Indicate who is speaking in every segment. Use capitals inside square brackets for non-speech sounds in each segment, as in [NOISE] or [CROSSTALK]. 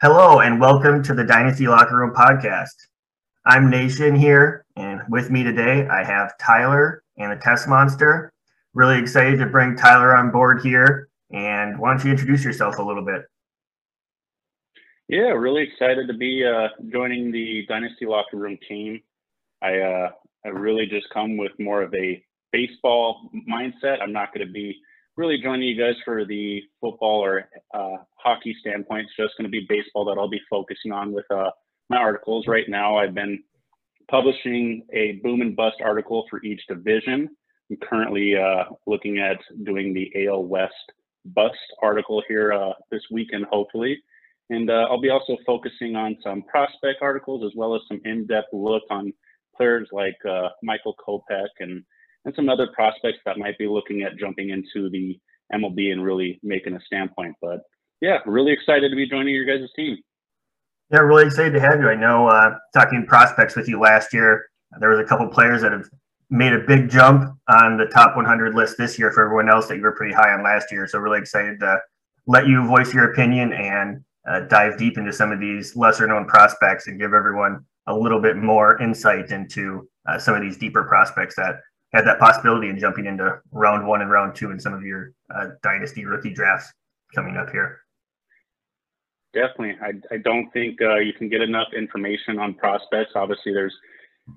Speaker 1: Hello, and welcome to the Dynasty Locker Room podcast. I'm Nation here, and with me today I have Tyler and the Tessmonster. Really excited to bring Tyler on board here. And why don't you introduce yourself a little bit?
Speaker 2: Yeah, really excited to be uh, joining the Dynasty Locker Room team. I uh, I really just come with more of a baseball mindset. I'm not going to be really joining you guys for the football or uh, hockey standpoint. It's just going to be baseball that I'll be focusing on with uh, my articles. Right now, I've been publishing a boom and bust article for each division. I'm currently uh, looking at doing the AL West bust article here uh, this weekend, hopefully. And uh, I'll be also focusing on some prospect articles as well as some in-depth look on players like uh, Michael Kopech and and some other prospects that might be looking at jumping into the MLB and really making a standpoint. But yeah, really excited to be joining your guys' team.
Speaker 1: Yeah, really excited to have you. I know uh, talking prospects with you last year, there was a couple players that have made a big jump on the top 100 list this year for everyone else that you were pretty high on last year. So really excited to let you voice your opinion and uh, dive deep into some of these lesser known prospects and give everyone a little bit more insight into uh, some of these deeper prospects that had that possibility in jumping into round one and round two in some of your uh, dynasty rookie drafts coming up here.
Speaker 2: Definitely. I, I don't think uh, you can get enough information on prospects. Obviously, there's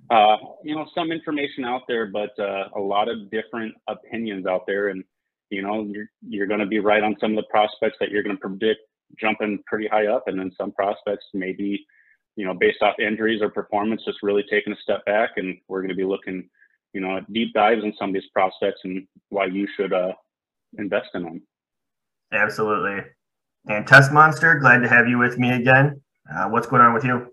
Speaker 2: uh, you know some information out there, but uh, a lot of different opinions out there, and you know you're you're going to be right on some of the prospects that you're going to predict jumping pretty high up, and then some prospects maybe you know based off injuries or performance just really taking a step back, and we're going to be looking you know, at deep dives in some of these prospects and why you should uh, invest in them.
Speaker 1: Absolutely. And Tessmonster, glad to have you with me again. Uh, what's going on with you?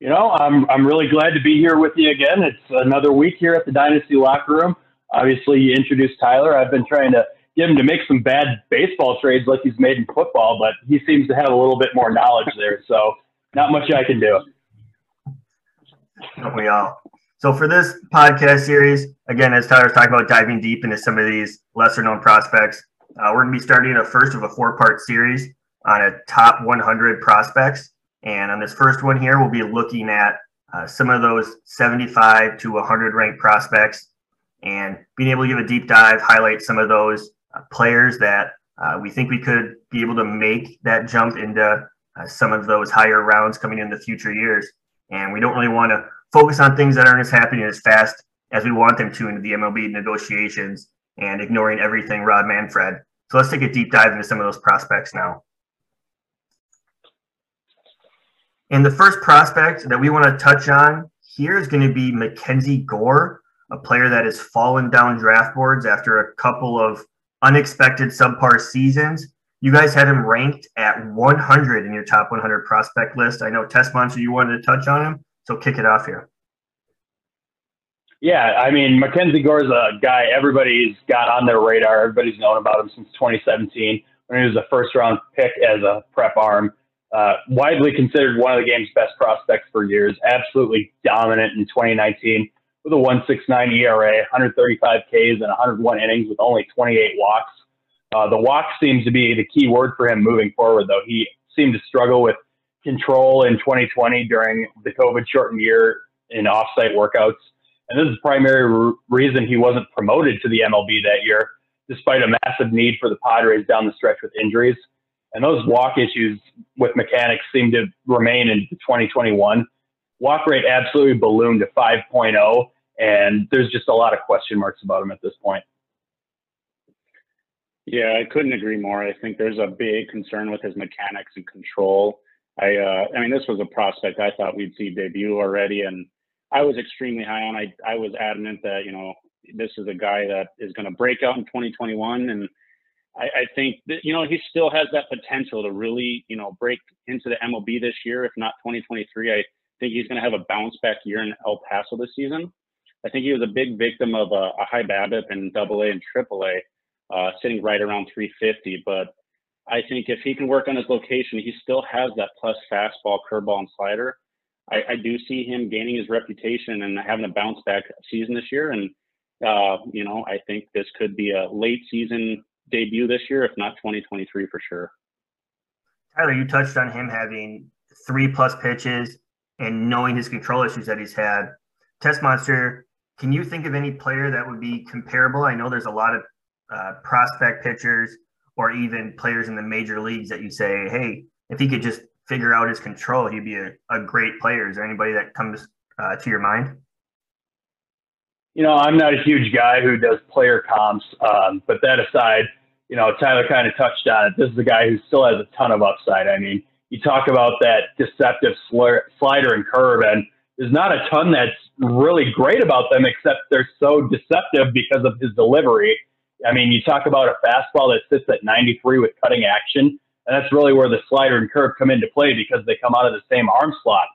Speaker 3: You know, I'm I'm really glad to be here with you again. It's another week here at the Dynasty Locker Room. Obviously, you introduced Tyler. I've been trying to get him to make some bad baseball trades like he's made in football, but he seems to have a little bit more knowledge there. So, not much I can do.
Speaker 1: Don't we all? So for this podcast series, again, as Tyler's talking about diving deep into some of these lesser known prospects, uh, we're going to be starting a first of a four part series on a top 100 prospects. And on this first one here, we'll be looking at uh, some of those 75 to 100 ranked prospects and being able to give a deep dive, highlight some of those uh, players that uh, we think we could be able to make that jump into uh, some of those higher rounds coming in the future years. And we don't really want to focus on things that aren't as happening as fast as we want them to into the MLB negotiations and ignoring everything Rob Manfred. So let's take a deep dive into some of those prospects now. And the first prospect that we want to touch on here is going to be Mackenzie Gore, a player that has fallen down draft boards after a couple of unexpected subpar seasons. You guys had him ranked at 100 in your top 100 prospect list. I know Tessmonster, you wanted to touch on him. So kick it off here.
Speaker 3: Yeah, I mean, Mackenzie Gore's a guy everybody's got on their radar. Everybody's known about him since 2017 when he was a first round pick as a prep arm. Uh, widely considered one of the game's best prospects for years. Absolutely dominant in 2019 with a 169 ERA, 135 Ks, and 101 innings with only 28 walks. Uh, the walk seems to be the key word for him moving forward, though. He seemed to struggle with control in 2020 during the COVID shortened year in offsite workouts. And this is the primary re- reason he wasn't promoted to the MLB that year, despite a massive need for the Padres down the stretch with injuries. And those walk issues with mechanics seem to remain in 2021. Walk rate absolutely ballooned to 5.0, and there's just a lot of question marks about him at this point.
Speaker 2: Yeah, I couldn't agree more. I think there's a big concern with his mechanics and control. I, uh, I mean, this was a prospect I thought we'd see debut already, and I was extremely high on. I, I was adamant that you know this is a guy that is going to break out in 2021, and I, I think that you know he still has that potential to really you know break into the MLB this year, if not 2023. I think he's going to have a bounce back year in El Paso this season. I think he was a big victim of a, a high BABIP in Double A AA and Triple A, uh, sitting right around 350, but I think if he can work on his location, he still has that plus fastball, curveball, and slider. I, I do see him gaining his reputation and having a bounce back season this year. And, uh, you know, I think this could be a late season debut this year, if not 2023 for sure.
Speaker 1: Tyler, you touched on him having three plus pitches and knowing his control issues that he's had. Tessmonster, can you think of any player that would be comparable? I know there's a lot of uh, prospect pitchers or even players in the major leagues that you say, hey, if he could just figure out his control, he'd be a, a great player. Is there anybody that comes uh, to your mind?
Speaker 3: You know, I'm not a huge guy who does player comps, um, but that aside, you know, Tyler kind of touched on it. This is a guy who still has a ton of upside. I mean, you talk about that deceptive slider and curve, and there's not a ton that's really great about them, except they're so deceptive because of his delivery. I mean, you talk about a fastball that sits at 93 with cutting action, and that's really where the slider and curve come into play because they come out of the same arm slot.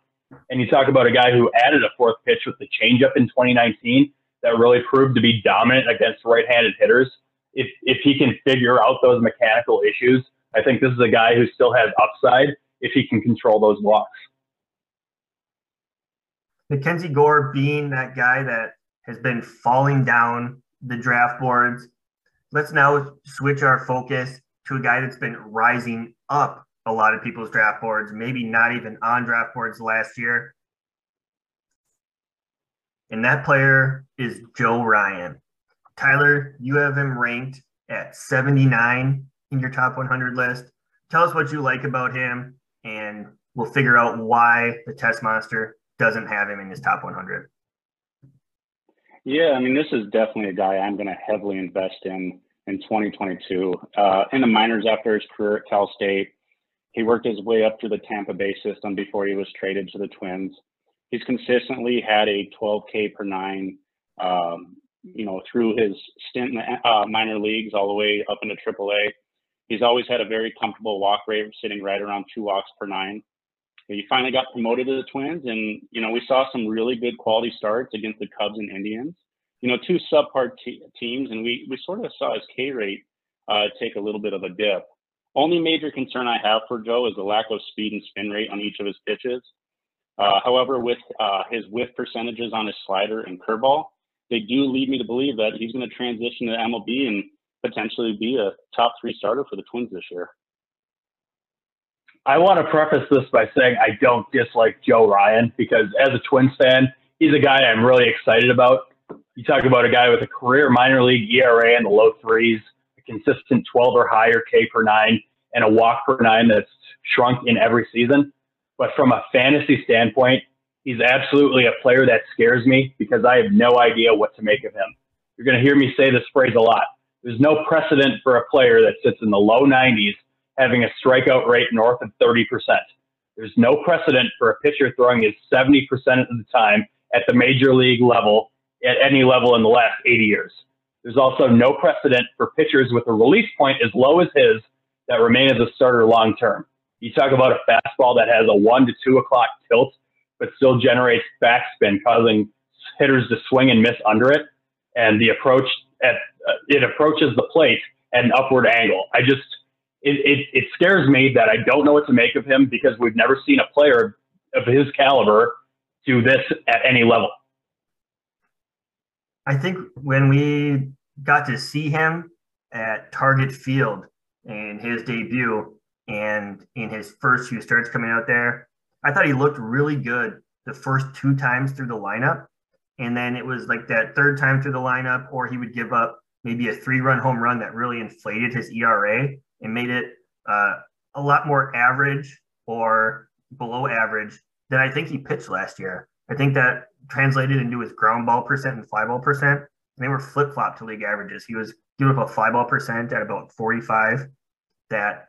Speaker 3: And you talk about a guy who added a fourth pitch with the changeup in 2019 that really proved to be dominant against right-handed hitters. If if he can figure out those mechanical issues, I think this is a guy who still has upside if he can control those walks.
Speaker 1: Mackenzie Gore being that guy that has been falling down the draft boards. Let's now switch our focus to a guy that's been rising up a lot of people's draft boards, maybe not even on draft boards last year. And that player is Joe Ryan. Tyler, you have him ranked at 79 in your top 100 list. Tell us what you like about him, and we'll figure out why the Tessmonster doesn't have him in his top 100.
Speaker 2: Yeah, I mean, this is definitely a guy I'm going to heavily invest in in 2022. Uh, in the minors after his career at Cal State, he worked his way up to the Tampa Bay system before he was traded to the Twins. He's consistently had a 12K per nine, um, you know, through his stint in the uh, minor leagues all the way up into AAA. He's always had a very comfortable walk rate, sitting right around two walks per nine. He finally got promoted to the Twins, and you know we saw some really good quality starts against the Cubs and Indians. You know, two subpar te- teams, and we we sort of saw his K rate uh, take a little bit of a dip. Only major concern I have for Joe is the lack of speed and spin rate on each of his pitches. Uh, however, with uh, his whiff percentages on his slider and curveball, they do lead me to believe that he's going to transition to MLB and potentially be a top three starter for the Twins this year.
Speaker 3: I want to preface this by saying I don't dislike Joe Ryan because as a Twins fan, he's a guy I'm really excited about. You talk about a guy with a career minor league ERA in the low threes, a consistent 12 or higher K per nine, and a walk per nine that's shrunk in every season. But from a fantasy standpoint, he's absolutely a player that scares me because I have no idea what to make of him. You're going to hear me say this phrase a lot. There's no precedent for a player that sits in the low 90s having a strikeout rate north of 30%. There's no precedent for a pitcher throwing his 70% of the time at the major league level at any level in the last 80 years. There's also no precedent for pitchers with a release point as low as his that remain as a starter long term. You talk about a fastball that has a one to two o'clock tilt, but still generates backspin, causing hitters to swing and miss under it. And the approach at uh, it approaches the plate at an upward angle. I just it, it, it scares me that I don't know what to make of him because we've never seen a player of his caliber do this at any level.
Speaker 1: I think when we got to see him at Target Field in his debut and in his first few starts coming out there, I thought he looked really good the first two times through the lineup. And then it was like that third time through the lineup, or he would give up maybe a three run home run that really inflated his ERA and made it uh, a lot more average or below average than I think he pitched last year. I think that translated into his ground ball percent and fly ball percent. And they were flip flop to league averages. He was giving up a fly ball percent at about 45. That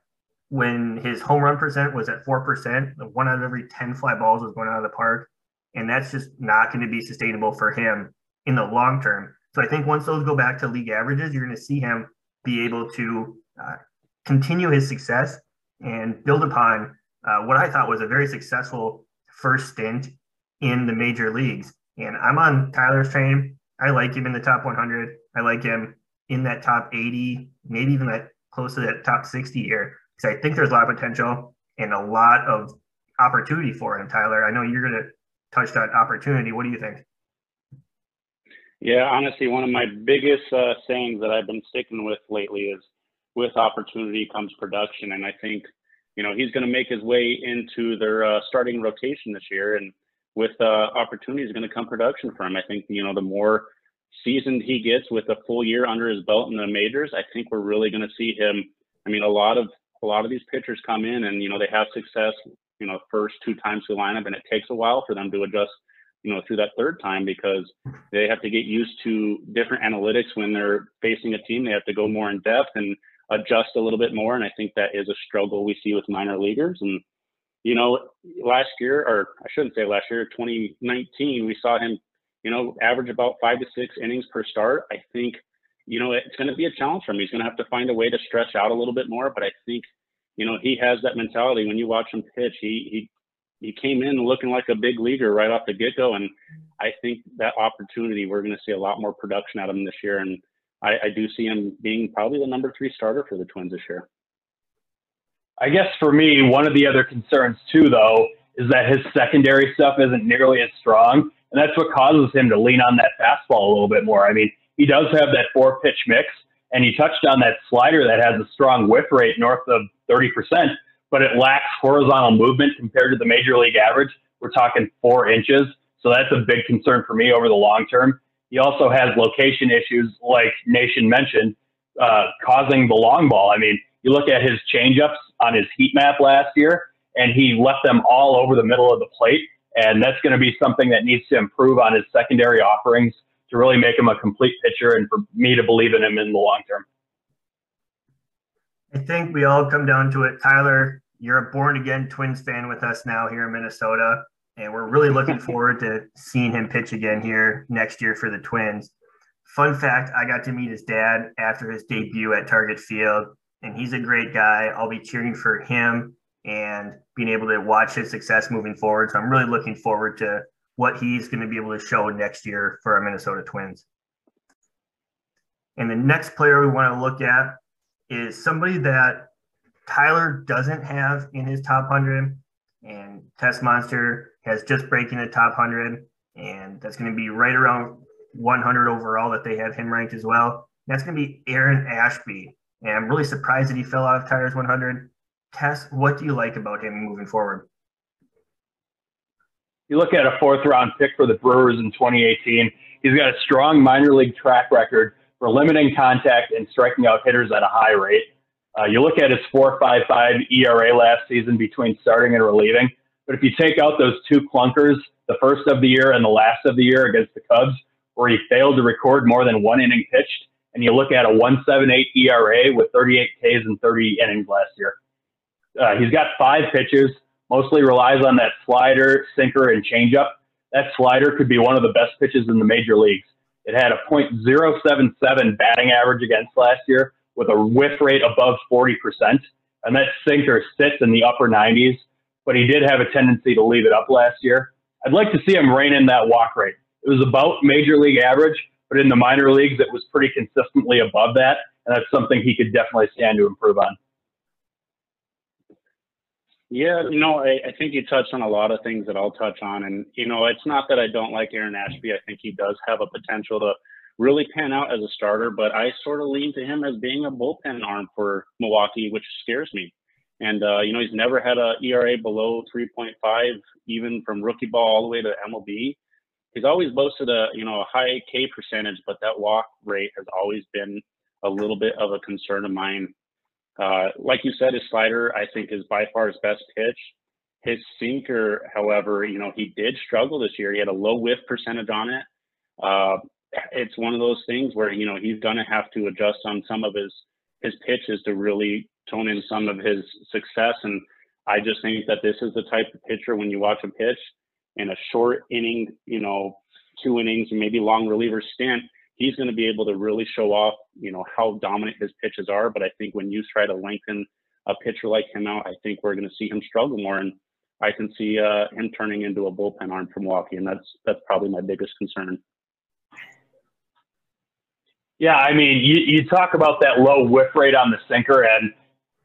Speaker 1: when his home run percent was at 4%, one out of every 10 fly balls was going out of the park. And that's just not going to be sustainable for him in the long term. So I think once those go back to league averages, you're going to see him be able to uh, continue his success and build upon uh, what I thought was a very successful first stint in the major leagues. And I'm on Tyler's train. I like him in the top 100. I like him in that top 80, maybe even that close to that top 60 here, because I think there's a lot of potential and a lot of opportunity for him, Tyler. I know you're going to touch that opportunity. What do you think?
Speaker 2: Yeah, honestly, one of my biggest uh, sayings that I've been sticking with lately is with opportunity comes production. And I think, you know, he's going to make his way into their uh, starting rotation this year. And with uh, opportunities going to come production for him. I think, you know, the more seasoned he gets with a full year under his belt in the majors, I think we're really going to see him. I mean, a lot of a lot of these pitchers come in and you know they have success, you know, first two times through lineup, and it takes a while for them to adjust, you know, through that third time because they have to get used to different analytics when they're facing a team. They have to go more in depth and adjust a little bit more, and I think that is a struggle we see with minor leaguers. And you know, last year, or I shouldn't say last year, 2019, we saw him you know, average about five to six innings per start. I think, you know, it's going to be a challenge for him. He's going to have to find a way to stretch out a little bit more. But I think, you know, he has that mentality. When you watch him pitch, he he he came in looking like a big leaguer right off the get go, and I think that opportunity we're going to see a lot more production out of him this year, and I, I do see him being probably the number three starter for the Twins this year.
Speaker 3: I guess for me, one of the other concerns too, though, is that his secondary stuff isn't nearly as strong. And that's what causes him to lean on that fastball a little bit more. I mean, he does have that four pitch mix, and he touched on that slider that has a strong whiff rate north of 30%, but it lacks horizontal movement compared to the major league average. We're talking four inches. So that's a big concern for me over the long term. He also has location issues, like Nation mentioned, uh, causing the long ball. I mean, you look at his changeups on his heat map last year, and he left them all over the middle of the plate. And that's going to be something that needs to improve on his secondary offerings to really make him a complete pitcher and for me to believe in him in the long term.
Speaker 1: I think we all come down to it. Tyler, you're a born again Twins fan with us now here in Minnesota, and we're really looking [LAUGHS] forward to seeing him pitch again here next year for the Twins. Fun fact I got to meet his dad after his debut at Target Field, and he's a great guy. I'll be cheering for him and being able to watch his success moving forward. So I'm really looking forward to what he's going to be able to show next year for our Minnesota Twins. And the next player we want to look at is somebody that Tyler doesn't have in his top 100, and Test Monster has just breaking the top 100, and that's going to be right around 100 overall that they have him ranked as well. That's going to be Aaron Ashby. And I'm really surprised that he fell out of Tyler's 100. Tess, what do you like about him moving forward?
Speaker 3: You look at a fourth round pick for the Brewers in 2018. He's got a strong minor league track record for limiting contact and striking out hitters at a high rate. Uh, you look at his 4.55 ERA last season between starting and relieving. But if you take out those two clunkers, the first of the year and the last of the year against the Cubs, where he failed to record more than one inning pitched, and you look at a 1.78 ERA with 38 Ks and 30 innings last year. Uh, he's got five pitches, mostly relies on that slider, sinker, and changeup. That slider could be one of the best pitches in the major leagues. It had a .077 batting average against last year with a whiff rate above 40%. And that sinker sits in the upper 90s, but he did have a tendency to leave it up last year. I'd like to see him rein in that walk rate. It was about major league average, but in the minor leagues, it was pretty consistently above that. And that's something he could definitely stand to improve on.
Speaker 2: Yeah, you know, I, I, think you touched on a lot of things that I'll touch on. And, you know, it's not that I don't like Aaron Ashby. I think he does have a potential to really pan out as a starter, but I sort of lean to him as being a bullpen arm for Milwaukee, which scares me. And, uh, you know, he's never had a ERA below 3.5, even from rookie ball all the way to MLB. He's always boasted a, you know, a high K percentage, but that walk rate has always been a little bit of a concern of mine. Uh, like you said, his slider, I think, is by far his best pitch. His sinker, however, you know, he did struggle this year. He had a low whiff percentage on it. Uh, it's one of those things where, you know, he's going to have to adjust on some of his, his pitches to really tone in some of his success. And I just think that this is the type of pitcher when you watch him pitch in a short inning, you know, two innings, maybe long reliever stint, he's going to be able to really show off, you know, how dominant his pitches are. But I think when you try to lengthen a pitcher like him out, I think we're going to see him struggle more, and I can see uh, him turning into a bullpen arm for Milwaukee, and that's that's probably my biggest concern.
Speaker 3: Yeah, I mean, you, you talk about that low whiff rate on the sinker, and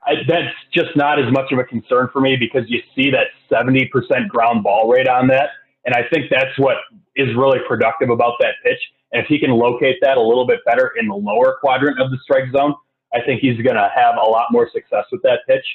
Speaker 3: I, that's just not as much of a concern for me because you see that 70% ground ball rate on that. And I think that's what is really productive about that pitch. And if he can locate that a little bit better in the lower quadrant of the strike zone, I think he's going to have a lot more success with that pitch.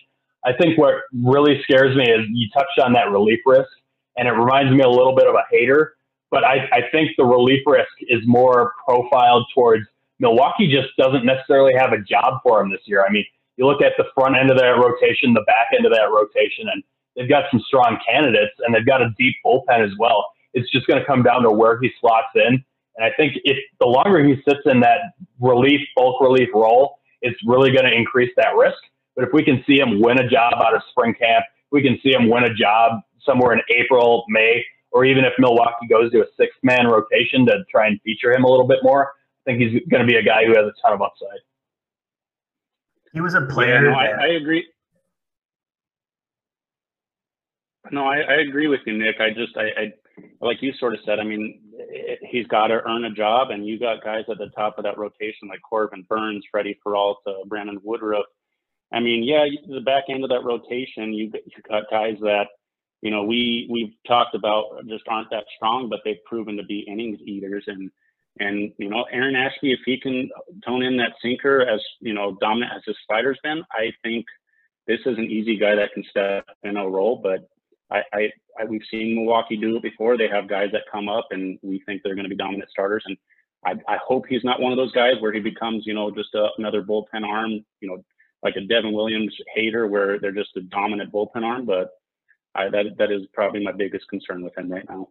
Speaker 3: I think what really scares me is you touched on that relief risk, and it reminds me a little bit of a Hader. But I, I think the relief risk is more profiled towards Milwaukee just doesn't necessarily have a job for him this year. I mean, you look at the front end of that rotation, the back end of that rotation, and they've got some strong candidates and they've got a deep bullpen as well. It's just going to come down to where he slots in. And I think if the longer he sits in that relief, bulk relief role, it's really going to increase that risk. But if we can see him win a job out of spring camp, we can see him win a job somewhere in April, May, or even if Milwaukee goes to a six man rotation to try and feature him a little bit more, I think he's going to be a guy who has a ton of upside.
Speaker 1: He was a player.
Speaker 2: Yeah, no, I, I, agree. No, I, I, agree with you, Nick. I just, I, I, like you sort of said. I mean, he's got to earn a job, and you got guys at the top of that rotation like Corbin Burnes, Freddy Peralta, Brandon Woodruff. I mean, yeah, the back end of that rotation, you you got guys that, you know, we we've talked about just aren't that strong, but they've proven to be innings eaters, and and you know, Aaron Ashby, if he can tone in that sinker as you know dominant as his slider's been, I think this is an easy guy that can step in a role. But I, I, I we've seen Milwaukee do it before. They have guys that come up, and we think they're going to be dominant starters. And I, I hope he's not one of those guys where he becomes, you know, just a, another bullpen arm, you know, like a Devin Williams Hader, where they're just a dominant bullpen arm. But I, that that is probably my biggest concern with him right now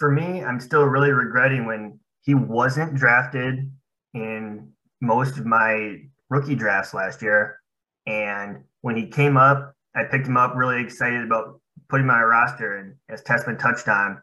Speaker 1: for me, I'm still really regretting when he wasn't drafted in most of my rookie drafts last year. And when he came up, I picked him up really excited about putting a roster. And as Tessman touched on,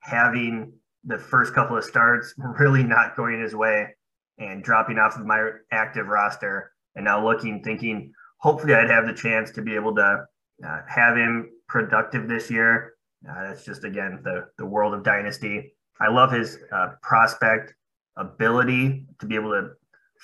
Speaker 1: having the first couple of starts [LAUGHS] really not going his way and dropping off of my active roster. And now looking, thinking, hopefully I'd have the chance to be able to uh, have him productive this year uh, that's just again the the world of dynasty. I love his uh, prospect ability to be able to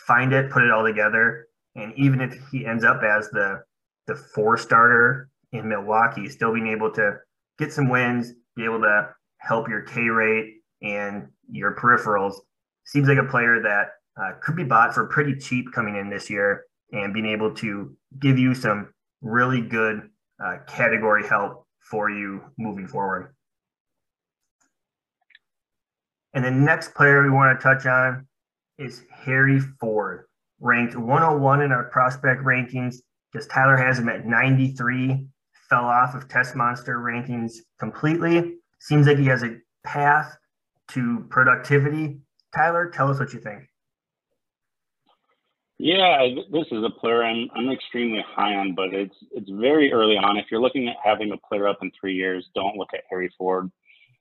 Speaker 1: find it, put it all together, and even if he ends up as the the four starter in Milwaukee, still being able to get some wins, be able to help your K rate and your peripherals. Seems like a player that uh, could be bought for pretty cheap coming in this year and being able to give you some really good uh, category help for you moving forward. And the next player we want to touch on is Harry Ford, ranked 101 in our prospect rankings because Tyler has him at 93, fell off of Tessmonster rankings completely. Seems like he has a path to productivity. Tyler, tell us what you think.
Speaker 2: Yeah, this is a player I'm I'm extremely high on, but it's it's very early on. If you're looking at having a player up in three years, don't look at Harry Ford.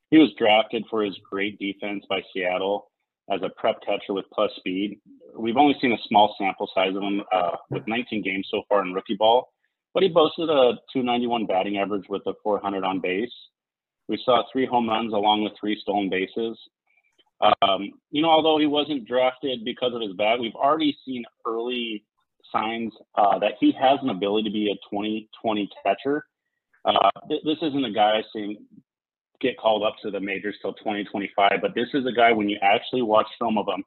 Speaker 2: He was drafted for his great defense by Seattle as a prep catcher with plus speed. We've only seen a small sample size of him uh, with 19 games so far in rookie ball, but he boasted a 291 batting average with a 400 on base. We saw three home runs along with three stolen bases. Um, you know, although he wasn't drafted because of his bat, we've already seen early signs uh, that he has an ability to be a 2020 catcher. Uh, th- this isn't a guy saying get called up to the majors till 2025, but this is a guy when you actually watch film of him,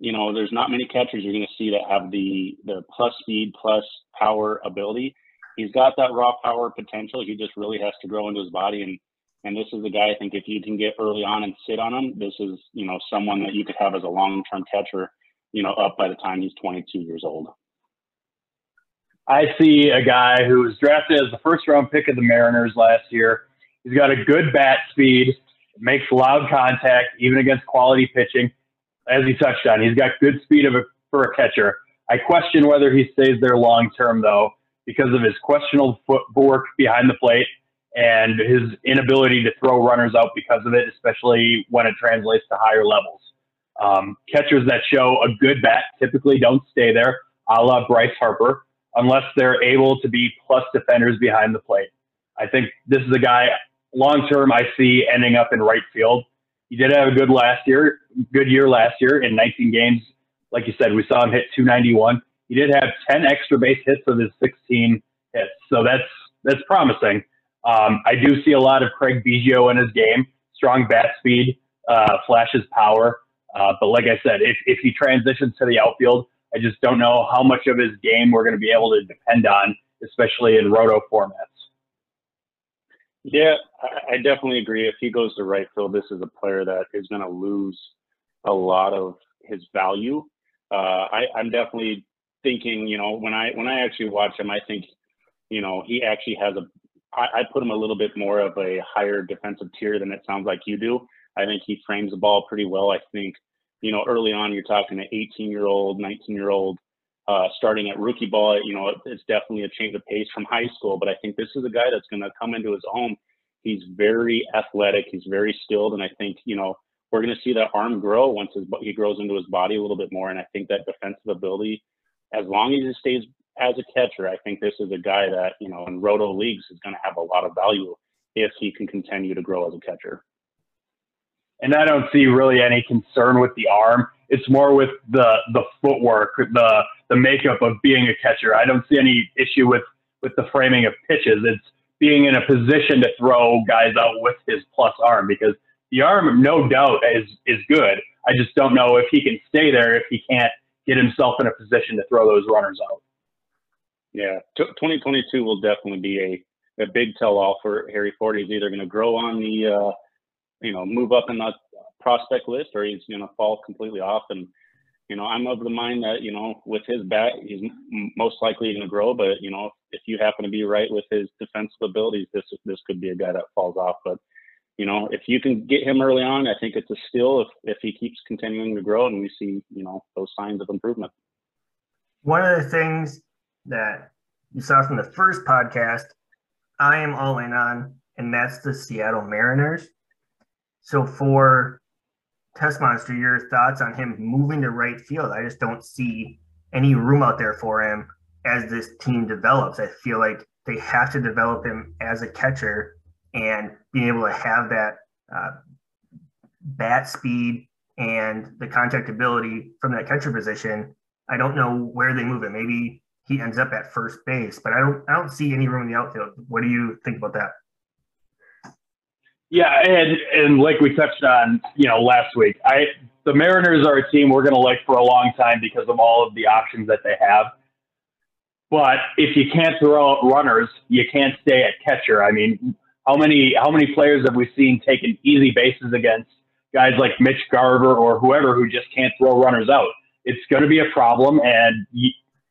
Speaker 2: you know, there's not many catchers you're going to see that have the the plus speed plus power ability. He's got that raw power potential. He just really has to grow into his body and and this is a guy I think if you can get early on and sit on him, this is you know someone that you could have as a long term catcher, you know, up by the time he's 22 years old.
Speaker 3: I see a guy who was drafted as the first round pick of the Mariners last year. He's got a good bat speed, makes loud contact even against quality pitching. As he touched on, he's got good speed of a, for a catcher. I question whether he stays there long term though, because of his questionable footwork behind the plate and his inability to throw runners out because of it, especially when it translates to higher levels. Um, catchers that show a good bat typically don't stay there, a la Bryce Harper, unless they're able to be plus defenders behind the plate. I think this is a guy long term I see ending up in right field. He did have a good last year, good year last year in 19 games. Like you said, we saw him hit 291. He did have 10 extra base hits of his 16 hits, so that's that's promising. Um, I do see a lot of Craig Biggio in his game, strong bat speed, uh, flashes power. Uh, but like I said, if, if he transitions to the outfield, I just don't know how much of his game we're going to be able to depend on especially in roto formats.
Speaker 2: Yeah, I definitely agree. If he goes to right field, this is a player that is going to lose a lot of his value. Uh, I, I'm definitely thinking, you know, when I when I actually watch him, I think, you know, he actually has a. I, I put him a little bit more of a higher defensive tier than it sounds like you do. I think he frames the ball pretty well. I think, you know, early on you're talking an 18 year old, 19 year old uh, starting at rookie ball. You know, it's definitely a change of pace from high school. But I think this is a guy that's going to come into his own. He's very athletic. He's very skilled, and I think you know we're going to see that arm grow once his, he grows into his body a little bit more. And I think that defensive ability, as long as he stays as a catcher, I think this is a guy that, you know, in roto leagues is going to have a lot of value if he can continue to grow as a catcher.
Speaker 3: And I don't see really any concern with the arm. It's more with the the footwork, the the makeup of being a catcher. I don't see any issue with with the framing of pitches. It's being in a position to throw guys out with his plus arm because the arm, no doubt, is is good. I just don't know if he can stay there if he can't get himself in a position to throw those runners out.
Speaker 2: Yeah, T- 2022 will definitely be a, a big tell-all for Harry Ford. He's either going to grow on the, uh, you know, move up in the prospect list, or he's going to fall completely off. And you know, I'm of the mind that you know, with his bat, he's most likely going to grow. But you know, if you happen to be right with his defensive abilities, this this could be a guy that falls off. But you know, if you can get him early on, I think it's a steal if, if he keeps continuing to grow and we see, you know, those signs of improvement.
Speaker 1: One of the things that you saw from the first podcast, I am all in on, and that's the Seattle Mariners. So for Tessmonster, your thoughts on him moving to right field? I just don't see any room out there for him as this team develops. I feel like they have to develop him as a catcher and being able to have that uh, bat speed and the contact ability from that catcher position. I don't know where they move it. Maybe he ends up at first base, but I don't I don't see any room in the outfield. What do you think about that?
Speaker 3: Yeah, and and like we touched on, you know, last week, I the Mariners are a team we're going to like for a long time because of all of the options that they have. But if you can't throw out runners, you can't stay at catcher. I mean, how many how many players have we seen taking easy bases against guys like Mitch Garver or whoever who just can't throw runners out? It's going to be a problem, and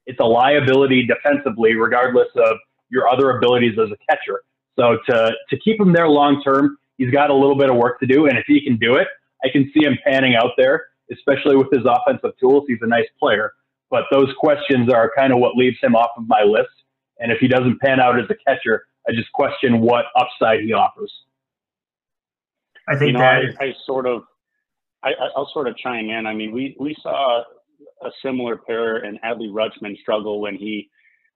Speaker 3: it's a liability defensively, regardless of your other abilities as a catcher. So to to keep him there long term, he's got a little bit of work to do, and if he can do it, I can see him panning out there, especially with his offensive tools. He's a nice player, but those questions are kind of what leaves him off of my list. And if he doesn't pan out as a catcher, I just question what upside he offers.
Speaker 1: I think
Speaker 2: you know,
Speaker 1: that
Speaker 2: I, I sort of, I, I'll sort of chime in. I mean, we we saw a similar pair and Adley Rutschman struggle when he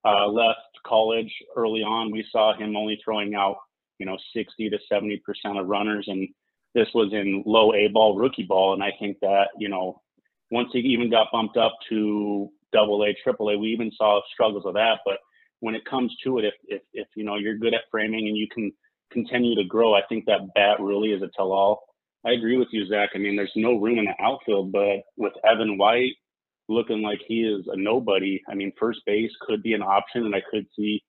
Speaker 2: uh, left college early on. We saw him only throwing out, you know, 60 to 70 percent of runners, and this was in low A ball, rookie ball. And I think that you know, once he even got bumped up to double A, triple A, we even saw struggles of that. But when it comes to it, if, if, if, you know, you're good at framing and you can continue to grow, I think that bat really is a tell all. I agree with you, Zach. I mean, there's no room in the outfield, but with Evan White looking like he is a nobody, I mean, first base could be an option, and I could see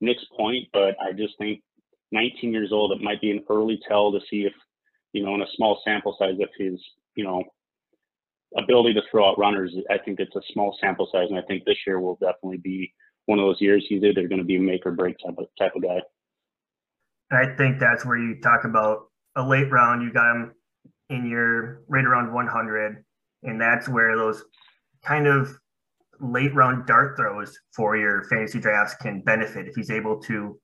Speaker 2: Nick's point, but I just think 19 years old, it might be an early tell to see if, you know, in a small sample size, if his, you know, ability to throw out runners, I think it's a small sample size, and I think this year will definitely be one of those years he's either going to be a make or break type of type of guy.
Speaker 1: I think that's where you talk about a late round. You got him in your right around 100, and that's where those kind of late round dart throws for your fantasy drafts can benefit if he's able to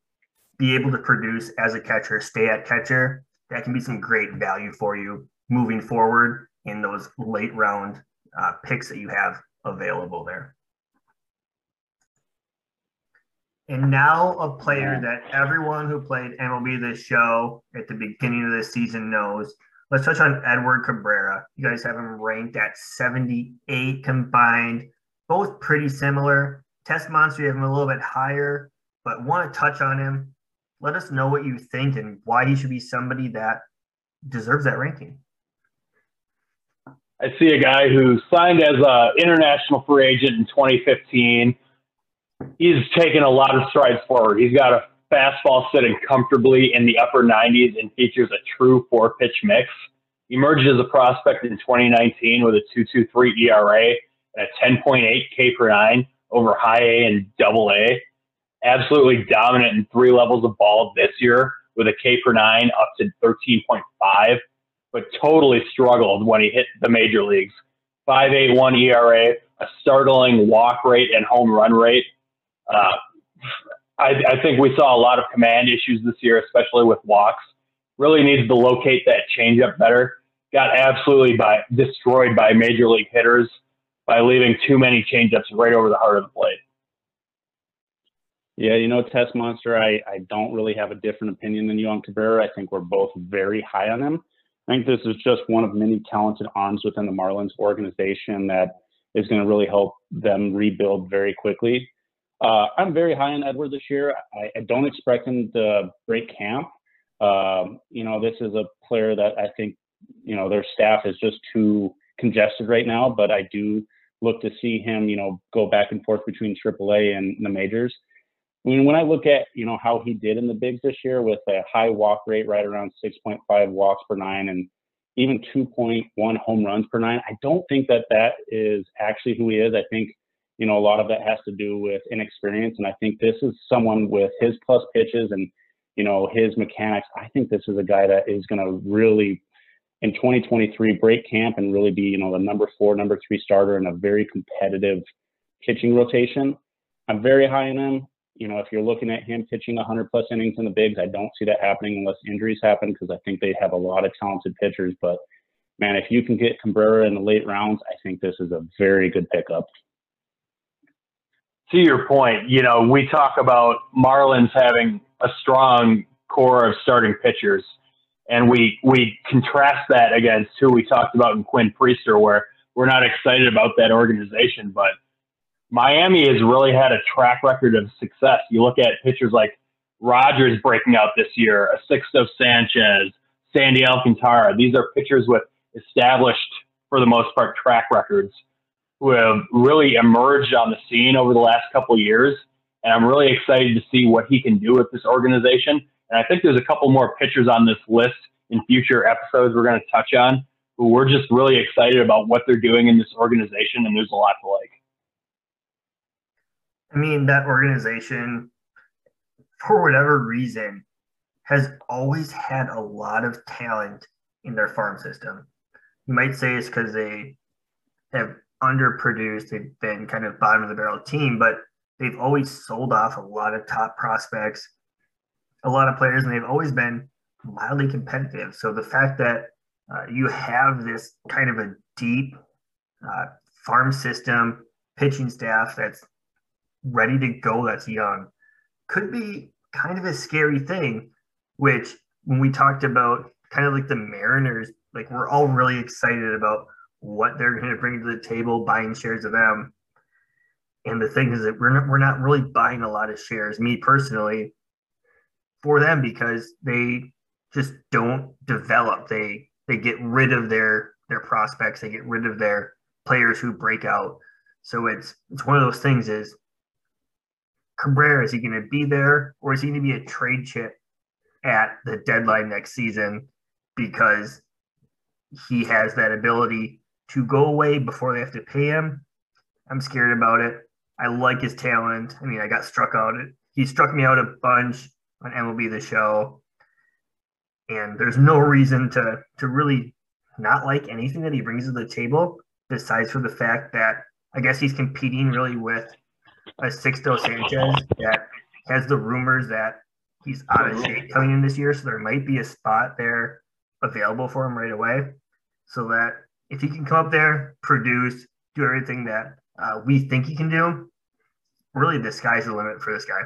Speaker 1: be able to produce as a catcher, stay at catcher. That can be some great value for you moving forward in those late round uh, picks that you have available there. And now a player that everyone who played MLB The Show at the beginning of the season knows. Let's touch on Edward Cabrera. You guys have him ranked at 78 combined, both pretty similar. Tessmonster, you have him a little bit higher, but want to touch on him. Let us know what you think and why he should be somebody that deserves that ranking.
Speaker 3: I see a guy who signed as an international free agent in 2015 he's taken a lot of strides forward. He's got a fastball sitting comfortably in the upper 90s and features a true four pitch mix. Emerged as a prospect in 2019 with a 2.23 ERA and a 10.8 K per nine over high A and double A. Absolutely dominant in three levels of ball this year with a K per nine up to 13.5, but totally struggled when he hit the major leagues. 5.81 ERA, a startling walk rate and home run rate. Uh, I, I think we saw a lot of command issues this year, especially with walks. Really needs to locate that changeup better. Got absolutely by destroyed by major league hitters by leaving too many changeups right over the heart of the plate.
Speaker 2: Yeah, you know, Tessmonster, I, I don't really have a different opinion than you on Cabrera. I think we're both very high on him. I think this is just one of many talented arms within the Marlins organization that is going to really help them rebuild very quickly. Uh, I'm very high on Edward this year. I, I don't expect him to break camp. Um, you know, this is a player that I think, you know, their staff is just too congested right now, but I do look to see him, you know, go back and forth between AAA and the majors. I mean, when I look at, you know, how he did in the bigs this year with a high walk rate right around 6.5 walks per nine and even 2.1 home runs per nine, I don't think that that is actually who he is. I think you know, a lot of that has to do with inexperience. And I think this is someone with his plus pitches and, you know, his mechanics. I think this is a guy that is going to really, in 2023, break camp and really be, you know, the number four, number three starter in a very competitive pitching rotation. I'm very high in him. You know, if you're looking at him pitching 100 plus innings in the bigs, I don't see that happening unless injuries happen because I think they have a lot of talented pitchers. But man, if you can get Cabrera in the late rounds, I think this is a very good pickup
Speaker 3: to your point, you know, we talk about Marlins having a strong core of starting pitchers, and we we contrast that against who we talked about in Quinn Priester, where we're not excited about that organization. But Miami has really had a track record of success. You look at pitchers like Rogers breaking out this year, a Sixto Sanchez, Sandy Alcantara. These are pitchers with established, for the most part, track records who have really emerged on the scene over the last couple years. And I'm really excited to see what he can do with this organization. And I think there's a couple more pitchers on this list in future episodes we're going to touch on who we're just really excited about what they're doing in this organization. And there's a lot to like.
Speaker 1: I mean, that organization, for whatever reason, has always had a lot of talent in their farm system. You might say it's because they have underproduced. They've been kind of bottom of the barrel team, but they've always sold off a lot of top prospects, a lot of players, and they've always been mildly competitive. So the fact that uh, you have this kind of a deep uh, farm system, pitching staff that's ready to go, that's young, could be kind of a scary thing. Which, when we talked about kind of like the Mariners, like we're all really excited about what they're going to bring to the table, buying shares of them. And the thing is that we're not, we're not really buying a lot of shares, me personally, for them because they just don't develop. They they get rid of their their prospects. They get rid of their players who break out. So it's it's one of those things. Is Cabrera is he going to be there or is he going to be a trade chip at the deadline next season because he has that ability to go away before they have to pay him. I'm scared about it. I like his talent. I mean, I got struck out. He struck me out a bunch on MLB The Show, and there's no reason to to really not like anything that he brings to the table, besides for the fact that I guess he's competing really with a Sixto Sanchez that has the rumors that he's out of shape coming in this year. So there might be a spot there available for him right away. So that if he can come up there, produce, do everything that uh, we think he can do, really the sky's the limit for this guy.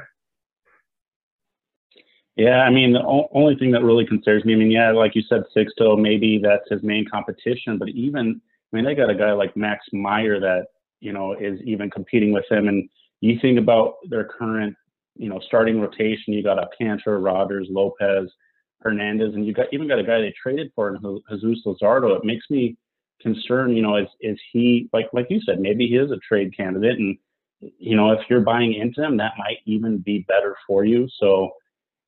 Speaker 2: Yeah, I mean, the o- only thing that really concerns me, I mean, yeah, like you said, Sixto, maybe that's his main competition, but even, I mean, they got a guy like Max Meyer that, you know, is even competing with him. And you think about their current, you know, starting rotation, you got Alcantara, Rogers, Lopez, Hernandez, and you got even got a guy they traded for, in Jesus Luzardo. It makes me concern, you know, is is he like like you said, maybe he is a trade candidate, and you know, if you're buying into him, that might even be better for you. So,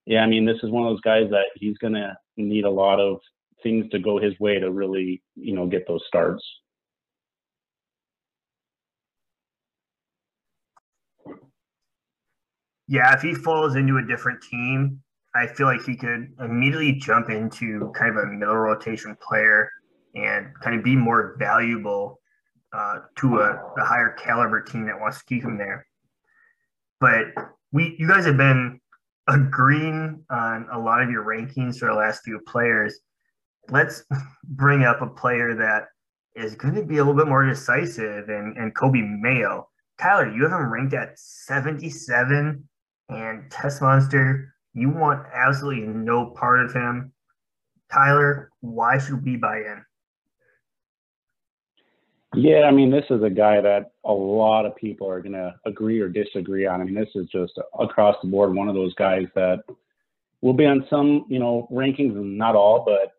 Speaker 2: yeah, I mean, this is one of those guys that he's to need a lot of things to go his way to really, you know, get those starts.
Speaker 1: Yeah, if he falls into a different team, I feel like he could immediately jump into kind of a middle rotation player and kind of be more valuable uh, to a, a, higher caliber team that wants to keep him there. But we, you guys have been agreeing on a lot of your rankings for the last few players. Let's [LAUGHS] bring up a player that is going to be a little bit more decisive and, and Coby Mayo. Tyler, you have him ranked at 77 and Tessmonster, you want absolutely no part of him. Tyler, why should we buy in?
Speaker 2: Yeah, I mean, this is a guy that a lot of people are going to agree or disagree on. I mean, this is just across the board one of those guys that will be on some, you know, rankings, not all, but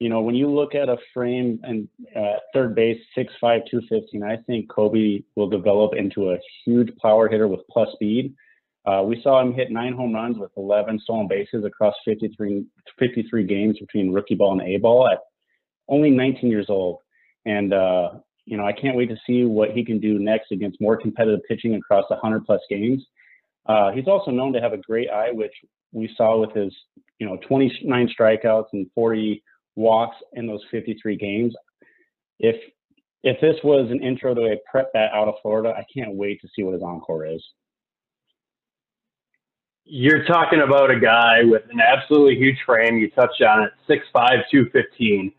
Speaker 2: you know, when you look at a frame and uh, third base, 6'5", 215, I think Coby will develop into a huge power hitter with plus speed. Uh, we saw him hit nine home runs with 11 stolen bases across 53, 53 games between rookie ball and A ball at only 19 years old. And, uh, you know, I can't wait to see what he can do next against more competitive pitching across 100 plus games. Uh, he's also known to have a great eye, which we saw with his, you know, 29 strikeouts and 40 walks in those 53 games. If if this was an intro to a prep bat out of Florida, I can't wait to see what his encore is
Speaker 3: you're talking about a guy with an absolutely huge frame. You touched on it, 6'5", 215.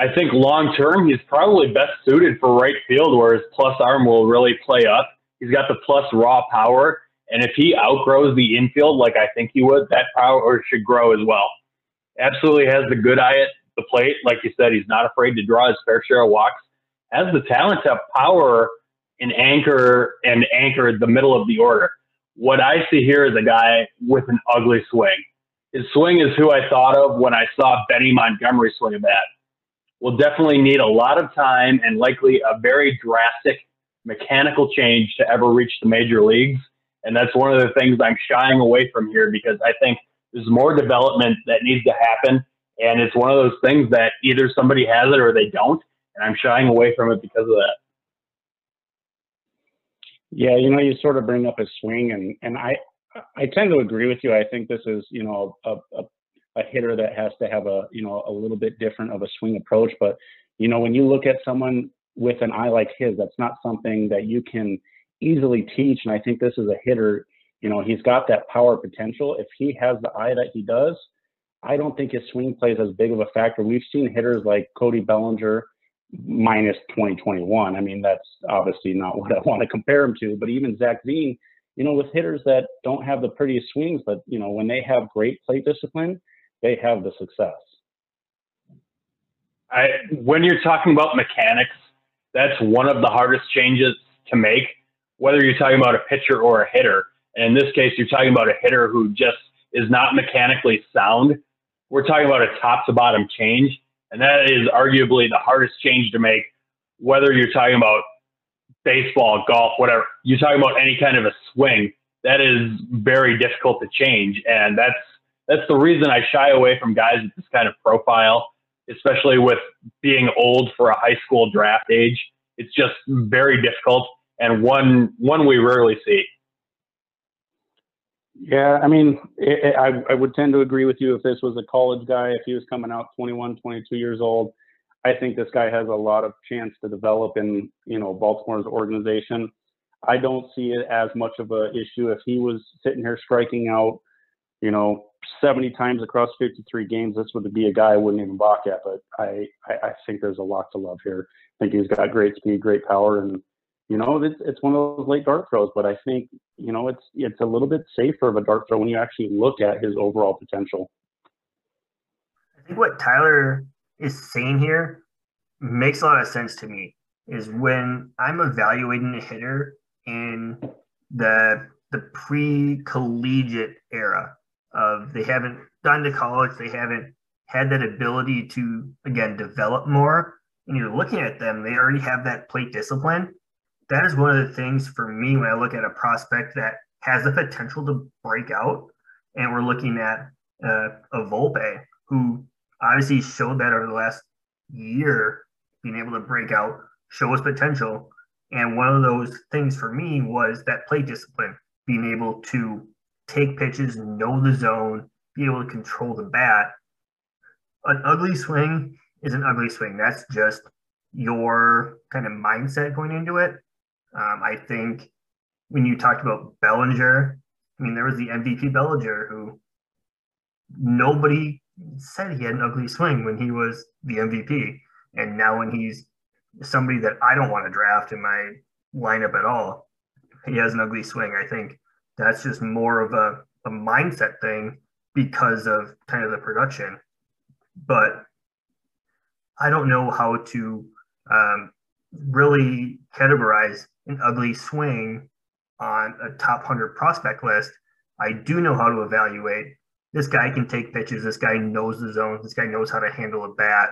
Speaker 3: I think long term, he's probably best suited for right field where his plus arm will really play up. He's got the plus raw power. And if he outgrows the infield like I think he would, that power should grow as well. Absolutely has the good eye at the plate. Like you said, he's not afraid to draw his fair share of walks. Has the talent to power and anchor and anchor the middle of the order what I see here is a guy with an ugly swing. His swing is who I thought of when I saw Benny Montgomery swing a bat. Will definitely need a lot of time and likely a very drastic mechanical change to ever reach the major leagues. And that's one of the things I'm shying away from here because I think there's more development that needs to happen. And it's one of those things that either somebody has it or they don't. And I'm shying away from it because of that.
Speaker 2: Yeah, you know, you sort of bring up a swing, and and I I tend to agree with you. I think this is you know a, a a hitter that has to have a you know a little bit different of a swing approach. But you know, when you look at someone with an eye like his, that's not something that you can easily teach. And I think this is a hitter. You know, he's got that power potential. If he has the eye that he does, I don't think his swing plays as big of a factor. We've seen hitters like Cody Bellinger minus 2021. I mean, that's obviously not [LAUGHS] what I want to compare him to, but even Zac Veen, you know, with hitters that don't have the prettiest swings, but, you know, when they have great plate discipline, they have the success.
Speaker 3: I, when you're talking about mechanics, that's one of the hardest changes to make, whether you're talking about a pitcher or a hitter. And in this case, you're talking about a hitter who just is not mechanically sound. We're talking about a top to bottom change and that is arguably the hardest change to make, whether you're talking about baseball, golf, whatever. You're talking about any kind of a swing. That is very difficult to change. And that's that's the reason I shy away from guys with this kind of profile, especially with being old for a high school draft age. It's just very difficult and one one we rarely see.
Speaker 2: Yeah, I mean, it, it, I, I would tend to agree with you if this was a college guy, if he was coming out 21, 22 years old. I think this guy has a lot of chance to develop in, you know, Baltimore's organization. I don't see it as much of an issue if he was sitting here striking out, you know, 70 times across 53 games. This would be a guy I wouldn't even balk at. But I, I, I think there's a lot to love here. I think he's got great speed, great power, and you know, it's it's one of those late dart throws, but I think you know it's it's a little bit safer of a dart throw when you actually look at his overall potential.
Speaker 1: I think what Tyler is saying here makes a lot of sense to me. Is when I'm evaluating a hitter in the the pre-collegiate era of they haven't gone to college, they haven't had that ability to again develop more. And you're looking at them, they already have that plate discipline that is one of the things for me when I look at a prospect that has the potential to break out. And we're looking at uh, a Volpe who obviously showed that over the last year, being able to break out, show his potential. And one of those things for me was that plate discipline, being able to take pitches, know the zone, be able to control the bat. An ugly swing is an ugly swing. That's just your kind of mindset going into it. Um, I think when you talked about Bellinger, I mean, there was the MVP Bellinger who nobody said he had an ugly swing when he was the MVP. And now when he's somebody that I don't want to draft in my lineup at all, he has an ugly swing. I think that's just more of a, a mindset thing because of kind of the production. But I don't know how to um, really categorize an ugly swing on a top 100 prospect list. I do know how to evaluate this guy can take pitches. This guy knows the zones. This guy knows how to handle a bat.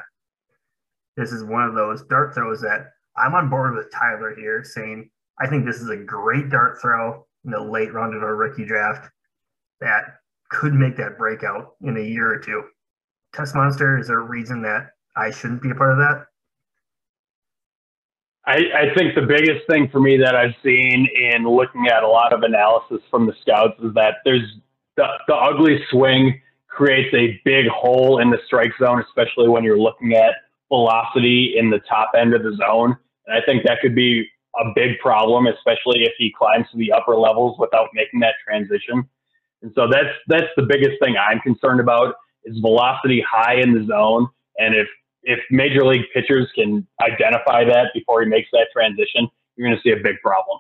Speaker 1: This is one of those dart throws that I'm on board with Tyler here, saying I think this is a great dart throw in the late round of our rookie draft that could make that breakout in a year or two. Tessmonster, is there a reason that I shouldn't be a part of that?
Speaker 3: I, I think the biggest thing for me that I've seen in looking at a lot of analysis from the scouts is that there's the, the ugly swing creates a big hole in the strike zone, especially when you're looking at velocity in the top end of the zone. And I think that could be a big problem, especially if he climbs to the upper levels without making that transition. And so that's that's the biggest thing I'm concerned about is velocity high in the zone. And if if major league pitchers can identify that before he makes that transition, you're going to see a big problem.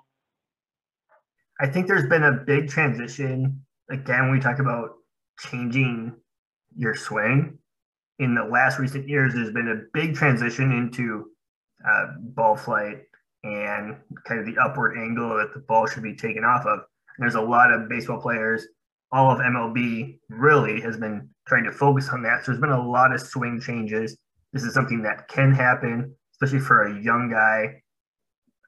Speaker 1: I think there's been a big transition. Again, we talk about changing your swing. In the last recent years, there's been a big transition into uh, ball flight and kind of the upward angle that the ball should be taken off of. And there's a lot of baseball players, all of MLB really has been trying to focus on that. So there's been a lot of swing changes this is something that can happen, especially for a young guy.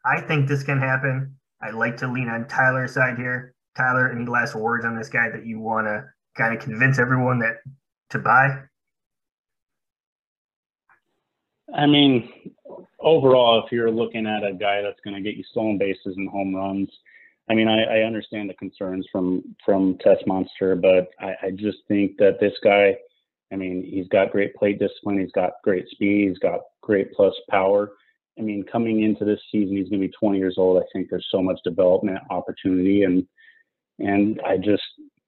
Speaker 1: I think this can happen. I like to lean on Tyler's side here. Tyler, any last words on this guy that you want to kind of convince everyone that to buy?
Speaker 2: I mean, overall, if you're looking at a guy that's going to get you stolen bases and home runs, I mean, I, I understand the concerns from from Tessmonster, but I, I just think that this guy I mean, he's got great plate discipline. He's got great speed. He's got great plus power. I mean, coming into this season, he's going to be 20 years old. I think there's so much development opportunity, and and I just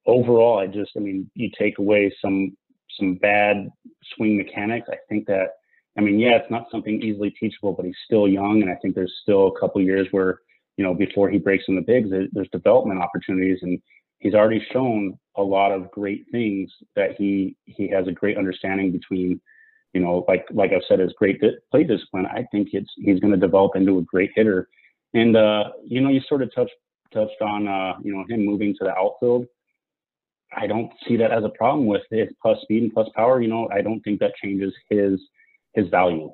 Speaker 2: overall, I just, I mean, you take away some some bad swing mechanics. I think that, I mean, yeah, it's not something easily teachable, but he's still young, and I think there's still a couple years where you know before he breaks in the bigs, there's development opportunities, and he's already shown a lot of great things that he he has a great understanding between you know like like I've said his great play discipline. I think it's he's going to develop into a great hitter. And uh you know you sort of touched touched on uh you know him moving to the outfield. I don't see that as a problem with his plus speed and plus power you know. I don't think that changes his his value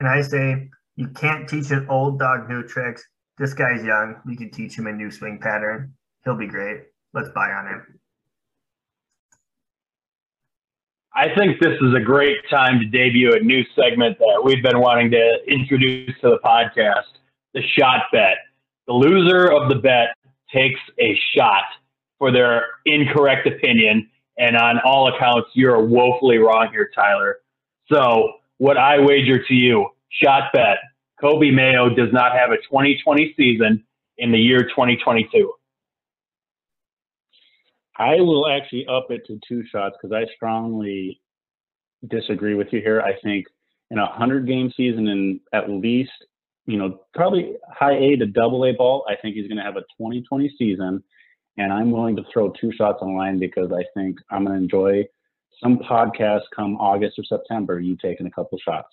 Speaker 1: and I say you can't teach an old dog new tricks this guy's young We can teach him a new swing pattern he'll be great let's buy on him.
Speaker 3: I think this is a great time to debut a new segment that we've been wanting to introduce to the podcast the shot bet. The loser of the bet takes a shot for their incorrect opinion. And on all accounts, you're woefully wrong here, Tyler. So, what I wager to you, shot bet Coby Mayo does not have a 2020 season in the year 2022.
Speaker 2: I will actually up it to two shots because I strongly disagree with you here. I think in a hundred game season in at least, you know, probably high A to double A ball, I think he's going to have a 2020 season. And I'm willing to throw two shots on line because I think I'm going to enjoy some podcast come August or September, you taking a couple shots.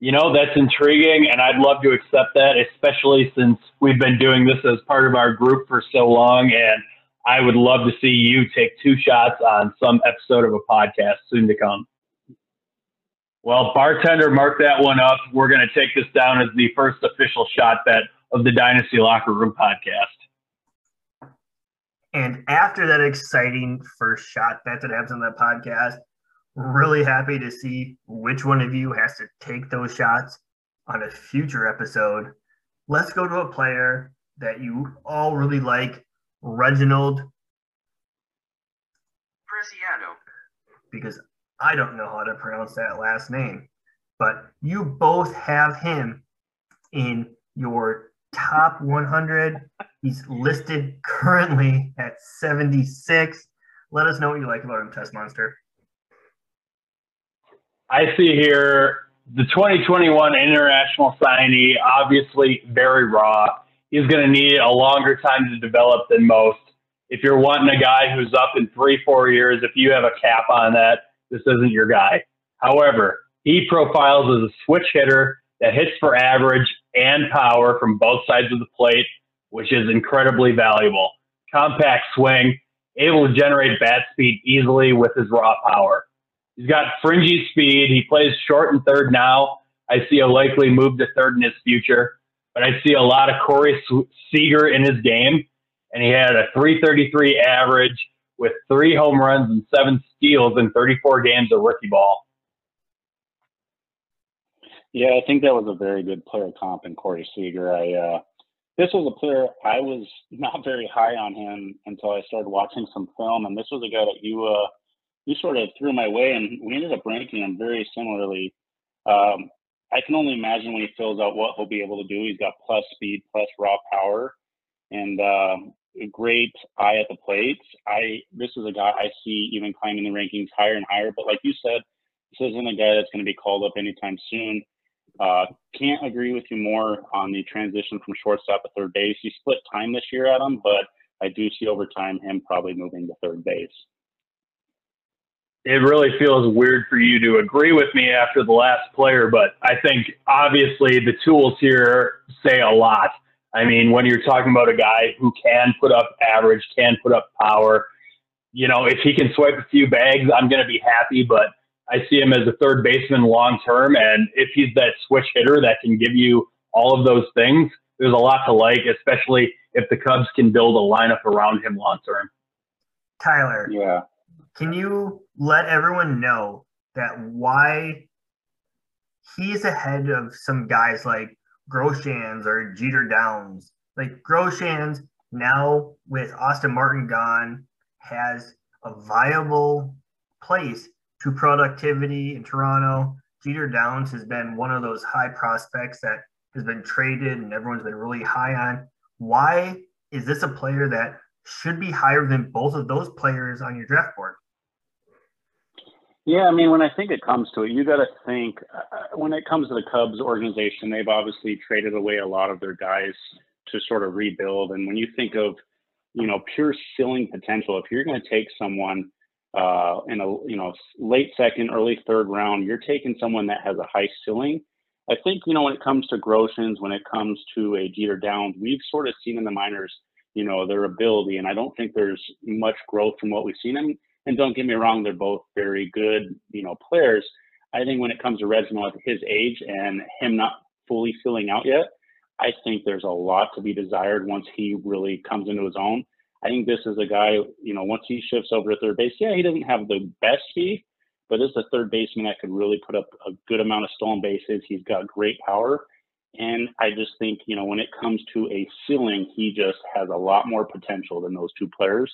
Speaker 3: You know, that's intriguing, and I'd love to accept that, especially since we've been doing this as part of our group for so long. And I would love to see you take two shots on some episode of a podcast soon to come. Well, bartender, mark that one up. We're going to take this down as the first official shot bet of the Dynasty Locker Room podcast.
Speaker 1: And after that exciting first shot bet that happens on that podcast, really happy to see which one of you has to take those shots on a future episode. Let's go to a player that you all really like, Reginald
Speaker 4: Preciado.
Speaker 1: Because I don't know how to pronounce that last name, but you both have him in your top 100. He's listed currently at 76. Let us know what you like about him, Tessmonster.
Speaker 3: I see here the 2021 international signee, obviously very raw. He's going to need a longer time to develop than most. If you're wanting a guy who's up in three, four years, if you have a cap on that, this isn't your guy. However, he profiles as a switch hitter that hits for average and power from both sides of the plate, which is incredibly valuable. Compact swing, able to generate bat speed easily with his raw power. He's got fringy speed. He plays short and third now. I see a likely move to third in his future, but I see a lot of Corey Seager in his game, and he had a 333 average with three home runs and seven steals in 34 games of rookie ball.
Speaker 2: Yeah, I think that was a very good player comp in Corey Seager. I uh, this was a player I was [LAUGHS] not very high on him until I started watching some film, and this was a guy that you uh, you sort of threw my way, and we ended up ranking him very similarly. Um, I can only imagine when he fills out what he'll be able to do. He's got plus speed, plus raw power, and uh, a great eye at the plate. I this is a guy I see even climbing the rankings higher and higher. But like you said, this isn't a guy that's going to be called up anytime soon. Uh, can't agree with you more on the transition from shortstop to third base. He split time this year, Adam, but I do see over time him probably moving to third base
Speaker 3: it really feels weird for you to agree with me after the last player, but I think obviously the tools here say a lot. I mean, when you're talking about a guy who can put up average, can put up power, you know, if he can swipe a few bags, I'm going to be happy, but I see him as a third baseman long term. And if he's that switch hitter that can give you all of those things, there's a lot to like, especially if the Cubs can build a lineup around him long term.
Speaker 1: Tyler.
Speaker 2: Yeah.
Speaker 1: Can you let everyone know that why he's ahead of some guys like Groshans or Jeter Downs? Like Groshans now with Austin Martin gone has a viable place to productivity in Toronto. Jeter Downs has been one of those high prospects that has been traded and everyone's been really high on. Why is this a player that should be higher than both of those players on your draft board?
Speaker 2: Yeah, I mean, when I think it comes to it, you got to think uh, when it comes to the Cubs organization, they've obviously traded away a lot of their guys to sort of rebuild. And when you think of, you know, pure ceiling potential, if you're going to take someone uh, in a, you know, late second, early third round, you're taking someone that has a high ceiling. I think, you know, when it comes to Groshans, when it comes to a Jeter Downs, we've sort of seen in the minors, you know, their ability. And I don't think there's much growth from what we've seen. Mean, and don't get me wrong, they're both very good, you know, players. I think when it comes to Reginald at his age and him not fully filling out yet, I think there's a lot to be desired once he really comes into his own. I think this is a guy, you know, once he shifts over to third base, yeah, he doesn't have the best speed, but this is a third baseman that could really put up a good amount of stolen bases. He's got great power. And I just think, you know, when it comes to a ceiling, he just has a lot more potential than those two players.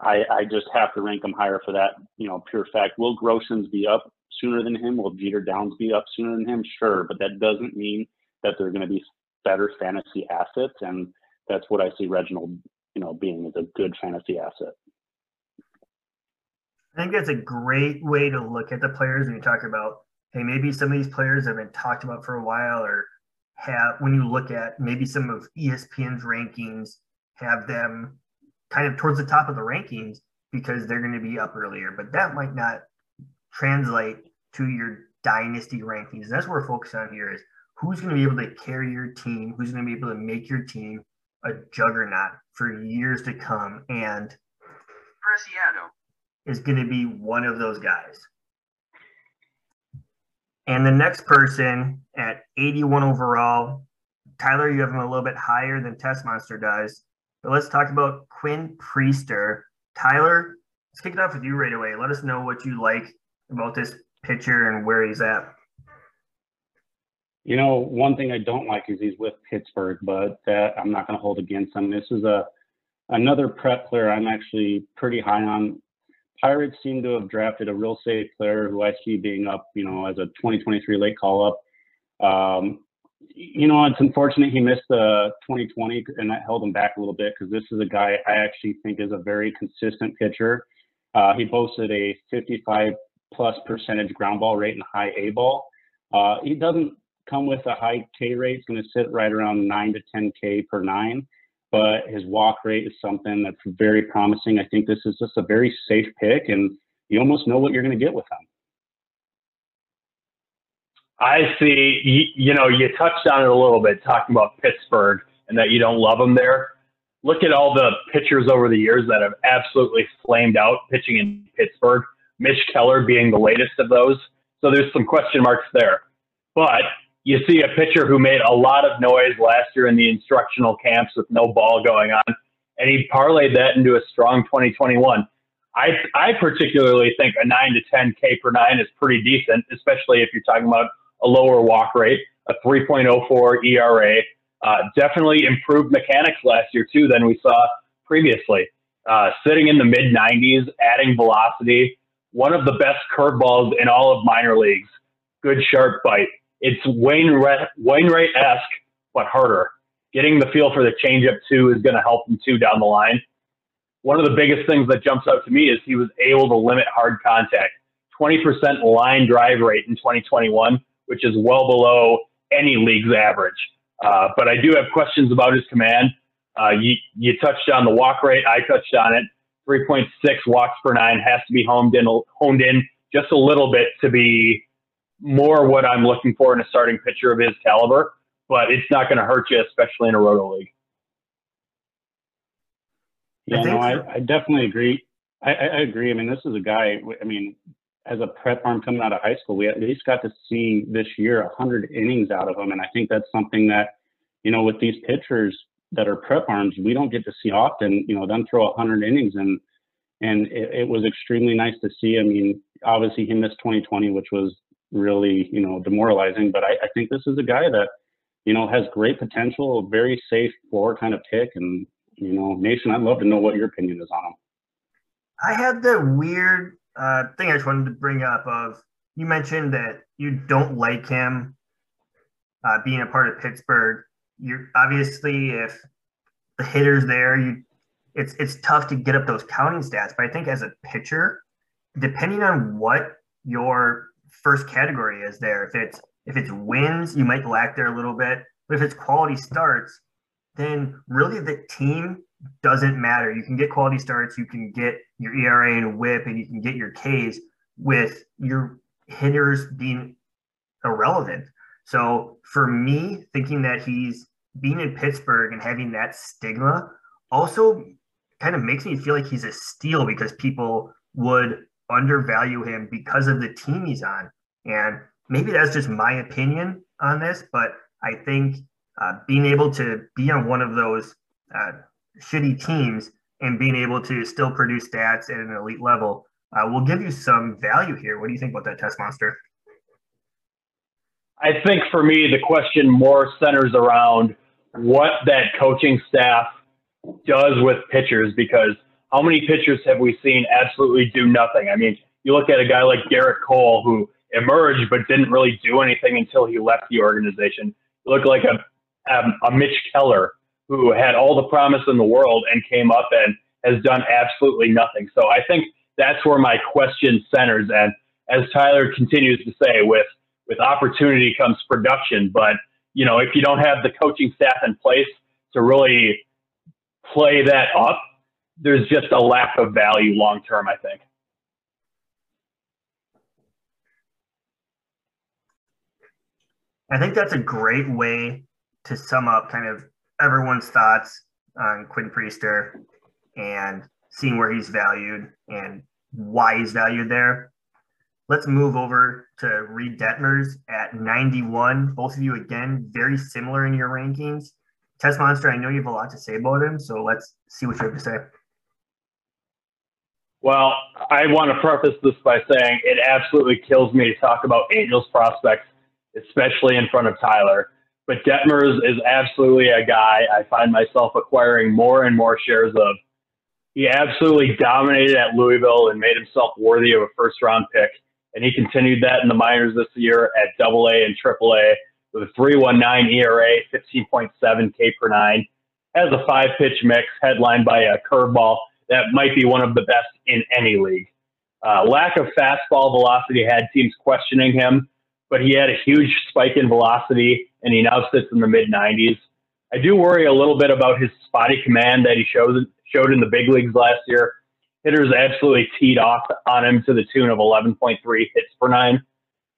Speaker 2: I, I just have to rank him higher for that, you know, pure fact. Will Groshans be up sooner than him? Will Jeter Downs be up sooner than him? Sure, but that doesn't mean that they're going to be better fantasy assets, and that's what I see Reginald, you know, being as a good fantasy asset.
Speaker 1: I think that's a great way to look at the players when you talk about, hey, maybe some of these players have been talked about for a while, or have when you look at maybe some of ESPN's rankings have them kind of towards the top of the rankings because they're going to be up earlier. But that might not translate to your dynasty rankings. That's what we're focused on here is who's going to be able to carry your team, who's going to be able to make your team a juggernaut for years to come. And
Speaker 4: Preciado
Speaker 1: is going to be one of those guys. And the next person at 81 overall, Tyler, you have him a little bit higher than Tessmonster does. But let's talk about Quinn Priester. Tyler, let's kick it off with you right away. Let us know what you like about this pitcher and where he's at.
Speaker 2: You know, one thing I don't like is he's with Pittsburgh, but that I'm not going to hold against him. This is a another prep player I'm actually pretty high on. Pirates seem to have drafted a real safe player who I see being up, you know, as a 2023 late call up. Um, you know, it's unfortunate he missed the 2020 and that held him back a little bit because this is a guy I actually think is a very consistent pitcher. Uh, he boasted a 55 plus percentage ground ball rate and high A ball. Uh, he doesn't come with a high K rate. It's going to sit right around 9 to 10 K per nine, but his walk rate is something that's very promising. I think this is just a very safe pick, and you almost know what you're going to get with him.
Speaker 3: I see, you, you know, you touched on it a little bit talking about Pittsburgh and that you don't love them there. Look at all the pitchers over the years that have absolutely flamed out pitching in Pittsburgh. Mitch Keller being the latest of those. So there's some question marks there. But you see a pitcher who made a lot of noise last year in the instructional camps with no ball going on, and he parlayed that into a strong 2021. I, I particularly think a 9 to 10 K per nine is pretty decent, especially if you're talking about a lower walk rate, a 3.04 ERA. Uh, definitely improved mechanics last year, too, than we saw previously. Uh, sitting in the mid 90s, adding velocity, one of the best curveballs in all of minor leagues. Good sharp bite. It's Wainwright esque, but harder. Getting the feel for the changeup too is going to help him too down the line. One of the biggest things that jumps out to me is he was able to limit hard contact. 20% line drive rate in 2021, which is well below any league's average. Uh, but I do have questions about his command. Uh, you, you touched on the walk rate. I touched on it. 3.6 walks per nine has to be honed in, honed in just a little bit to be more what I'm looking for in a starting pitcher of his caliber. But it's not going to hurt you, especially in a roto league.
Speaker 2: Yeah, I no, I, I, definitely agree. I, I, agree. I mean, this is a guy. I mean, as a prep arm coming out of high school, we at least got to see this year 100 innings out of him, and I think that's something that, you know, with these pitchers, that are prep arms we don't get to see often. You know, them throw 100 innings and and it, it, was extremely nice to see. I mean, obviously he missed 2020, which was really you know demoralizing. But I, I think this is a guy that you know has great potential, a very safe floor kind of pick. And you know, Nation, I'd love to know what your opinion is on him.
Speaker 1: I had the weird uh, thing I just wanted to bring up of you mentioned that you don't like him uh, being a part of Pittsburgh you're obviously if the hitter's there, you it's it's tough to get up those counting stats. But I think as a pitcher, depending on what your first category is there, if it's if it's wins, you might lack there a little bit. But if it's quality starts, then really the team doesn't matter. You can get quality starts, you can get your ERA and whip, and you can get your Ks with your hitters being irrelevant. So for me, thinking that he's being in Pittsburgh and having that stigma also kind of makes me feel like he's a steal because people would undervalue him because of the team he's on. And maybe that's just my opinion on this, but I think uh, being able to be on one of those uh, shitty teams and being able to still produce stats at an elite level uh, will give you some value here. What do you think about that Tessmonster?
Speaker 3: I think for me, the question more centers around what that coaching staff does with pitchers because how many pitchers have we seen absolutely do nothing? I mean, you look at a guy like Gerrit Cole who emerged but didn't really do anything until he left the organization. You look like a, a, a Mitch Keller who had all the promise in the world and came up and has done absolutely nothing. So I think that's where my question centers. And as Tyler continues to say, with with opportunity comes production. But you know, if you don't have the coaching staff in place to really play that up, there's just a lack of value long term, I think.
Speaker 1: I think that's a great way to sum up kind of everyone's thoughts on Quinn Priester and seeing where he's valued and why he's valued there. let's move over to Reed Detmers at 91. Both of you, again, very similar in your rankings. Tessmonster, I know you have a lot to say about him, so let's see what you have to say.
Speaker 3: Well, I want to preface this by saying it absolutely kills me to talk about Angels prospects, especially in front of Tyler. But Detmers is absolutely a guy I find myself acquiring more and more shares of. He absolutely dominated at Louisville and made himself worthy of a first round pick. And he continued that in the minors this year at double A and triple A with a 319 ERA, 15.7 K per nine. Has a five pitch mix headlined by a curveball that might be one of the best in any league. Uh, lack of fastball velocity had teams questioning him, but he had a huge spike in velocity and he now sits in the mid 90s. I do worry a little bit about his spotty command that he showed showed in the big leagues last year. Hitters absolutely teed off on him to the tune of 11.3 hits per nine.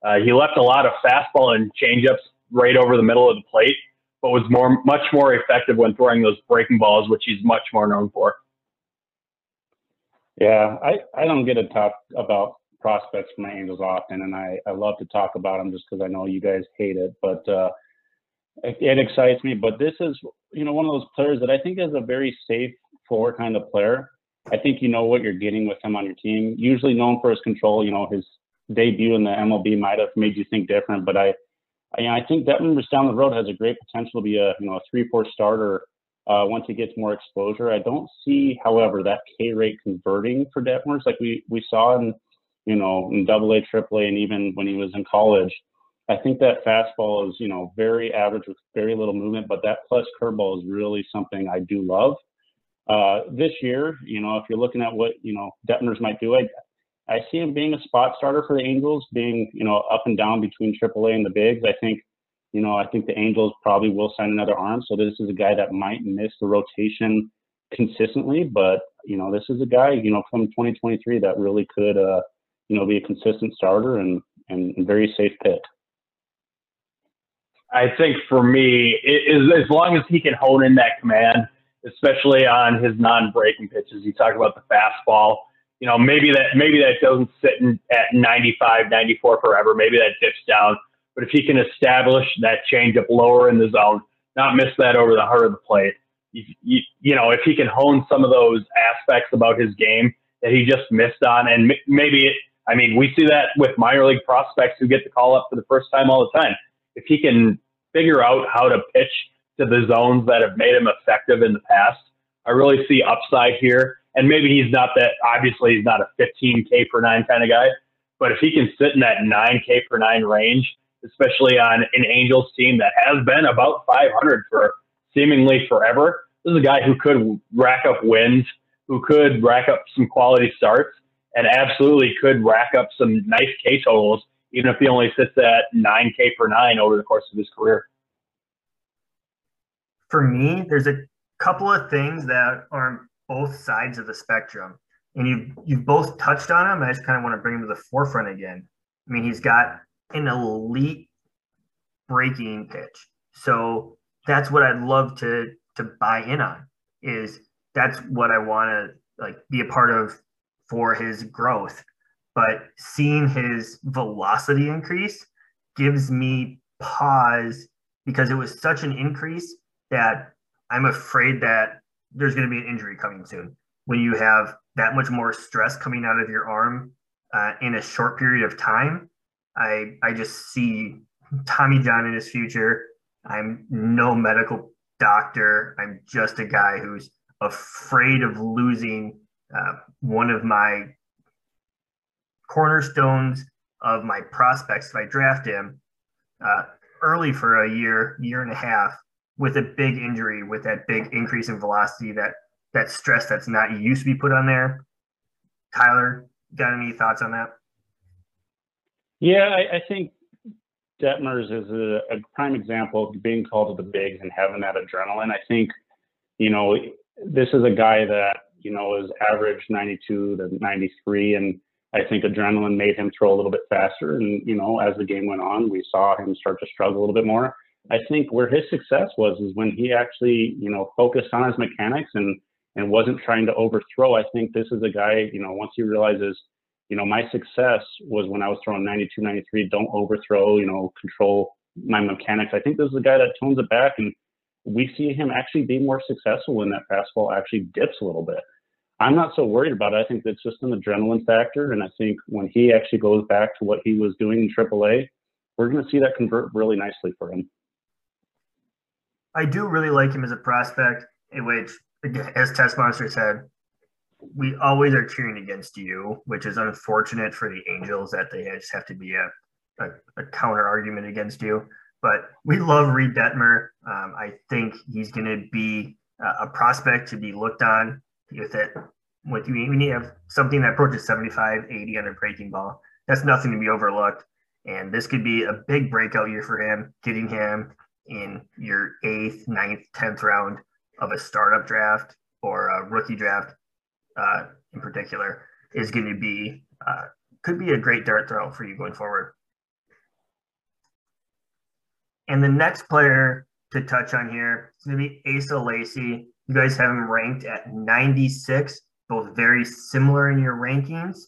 Speaker 3: Uh, he left a lot of fastball and changeups right over the middle of the plate, but was more much more effective when throwing those breaking balls, which he's much more known for.
Speaker 2: Yeah, I, I don't get to talk about prospects for my Angels often, and I, I love to talk about them just because I know you guys hate it, but uh, it, it, excites me. But this is, you know, one of those players that I think is a very safe floor kind of player. I think you know what you're getting with him on your team. Usually known for his control. You know, his debut in the MLB might have made you think different, but I, I, I think down the road has a great potential to be a you know a three four starter uh, once he gets more exposure. I don't see, however, that K rate converting for Detmers like we we saw in you know in Double A, Triple A, and even when he was in college. I think that fastball is you know very average with very little movement, but that plus curveball is really something I do love. Uh, this year, you know, if you're looking at what you know Detmers might do, I I see him being a spot starter for the Angels, being you know up and down between AAA and the bigs. I think, you know, I think the Angels probably will sign another arm. So this is a guy that might miss the rotation consistently, but you know, this is a guy you know from 2023 that really could uh, you know be a consistent starter and and, very safe pick.
Speaker 3: I think for me, it as long as he can hone in that command, especially on his non-breaking pitches. You talk about the fastball you know, maybe that maybe that doesn't sit in, at 95, 94 forever. Maybe that dips down. But if he can establish that changeup lower in the zone, not miss that over the heart of the plate, you, you, you know, if he can hone some of those aspects about his game that he just missed on, and maybe it, I mean, we see that with minor league prospects who get the call up for the first time all the time. If he can figure out how to pitch to the zones that have made him effective in the past, I really see upside here. And maybe he's not that, obviously, he's not a 15K per nine kind of guy. But if he can sit in that 9K per nine range, especially on an Angels team that has been about 500 for seemingly forever, this is a guy who could rack up wins, who could rack up some quality starts, and absolutely could rack up some nice K totals, even if he only sits at 9K per nine over the course of his career.
Speaker 1: For me, there's a couple of things that are both sides of the spectrum. And you've you've both touched on him. I just kind of want to bring him to the forefront again. I mean, he's got an elite breaking pitch. So that's what I'd love to to buy in on. Is that's what I want to like be a part of for his growth. But seeing his velocity increase gives me pause because it was such an increase that I'm afraid that there's going to be an injury coming soon. When you have that much more stress coming out of your arm uh, in a short period of time, I I just see Tommy John in his future. I'm no medical doctor. I'm just a guy who's afraid of losing uh, one of my cornerstones of my prospects if I draft him uh, early for a year, year and a half, with a big injury, with that big increase in velocity, that that stress that's not used to be put on there. Tyler, got any thoughts on that?
Speaker 2: Yeah, I, I think Detmers is a, a, prime example of being called to the bigs and having that adrenaline. I think, you know, this is a guy that, you know, is average 92 to 93. And I think adrenaline made him throw a little bit faster. And, you know, as the game went on, we saw him start to struggle a little bit more. I think where his success was is when he actually, you know, focused on his mechanics and and wasn't trying to overthrow. I think this is a guy, you know, once he realizes you know, my success was when I was throwing 92, 93, don't overthrow, you know, control my mechanics. I think this is a guy that tones it back and we see him actually be more successful when that fastball actually dips a little bit. I'm not so worried about it. I think it's just an adrenaline factor. And I think when he actually goes back to what he was doing in AAA, we're going to see that convert really nicely for him.
Speaker 1: I do really like him as a prospect, in which, as Tessmonster said, we always are cheering against you, which is unfortunate for the Angels that they just have to be a, a, a counter argument against you. But we love Reed Detmer. Um, I think he's going to be a, prospect to be looked on with it. With you, when you have something that approaches 75, 80 on a breaking ball, that's nothing to be overlooked. And this could be a big breakout year for him, getting him in your eighth, ninth, tenth round of a startup draft or a rookie draft uh, in particular is going to be uh, could be a great dart throw for you going forward. And the next player to touch on here is going to be Asa Lacy. You guys have him ranked at 96, both very similar in your rankings.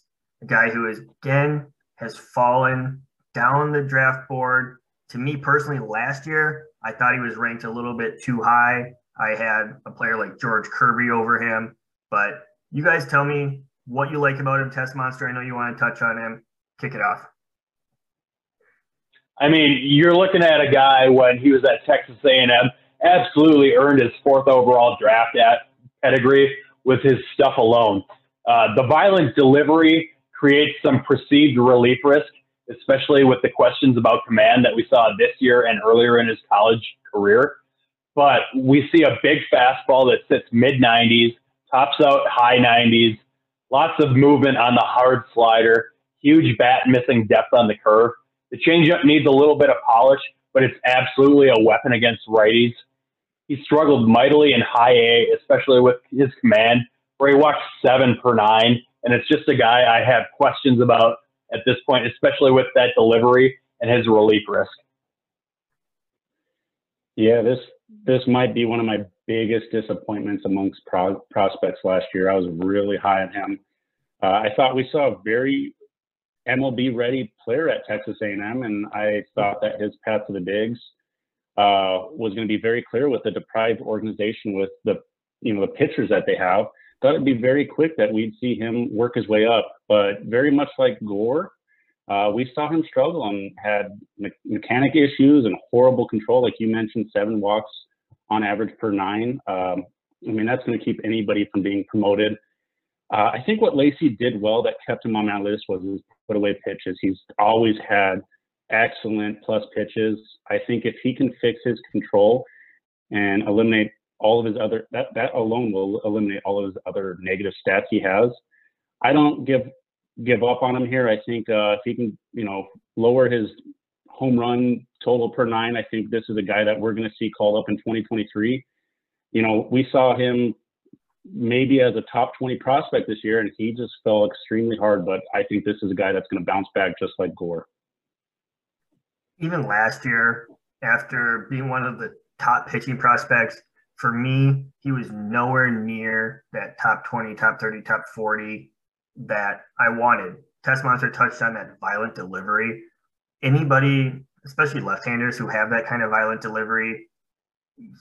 Speaker 1: A guy who is again has fallen down the draft board. To me personally, last year I thought he was ranked a little bit too high. I had a player like George Kirby over him, but you guys tell me what you like about him, Tessmonster. I know you want to touch on him. Kick it off.
Speaker 3: I mean, you're looking at a guy when he was at Texas A&M, absolutely earned his fourth overall draft at pedigree with his stuff alone. Uh, the violent delivery creates some perceived relief risk, especially with the questions about command that we saw this year and earlier in his college career. But we see a big fastball that sits mid 90s, tops out high 90s, lots of movement on the hard slider, huge bat missing depth on the curve. The changeup needs a little bit of polish, but it's absolutely a weapon against righties. He struggled mightily in high A, especially with his command, where he walked seven per nine. And it's just a guy I have questions about at this point, especially with that delivery and his relief risk.
Speaker 2: Yeah, this this might be one of my biggest disappointments amongst pro- prospects last year. I was really high on him. Uh, I thought we saw a very MLB ready player at Texas A&M, and I thought that his path to the bigs uh, was going to be very clear with the deprived organization with the you know the pitchers that they have. Thought it'd be very quick that we'd see him work his way up, but very much like Gore, uh, we saw him struggle and had me- mechanic issues and horrible control, like you mentioned, seven walks on average per nine. Um, I mean, that's going to keep anybody from being promoted. Uh, I think what Lacy did well that kept him on my list was his put away pitches. He's always had excellent plus pitches. I think if he can fix his control and eliminate all of his other that that alone will eliminate all of his other negative stats he has. I don't give give up on him here. I think uh, if he can, you know, lower his home run total per nine, I think this is a guy that we're going to see called up in 2023. You know, we saw him maybe as a top 20 prospect this year, and he just fell extremely hard. But I think this is a guy that's going to bounce back just like Gore.
Speaker 1: Even last year, after being one of the top pitching prospects, for me, he was nowhere near that top 20, top 30, top 40 that I wanted. Tessmonster touched on that violent delivery. Anybody, especially left-handers who have that kind of violent delivery,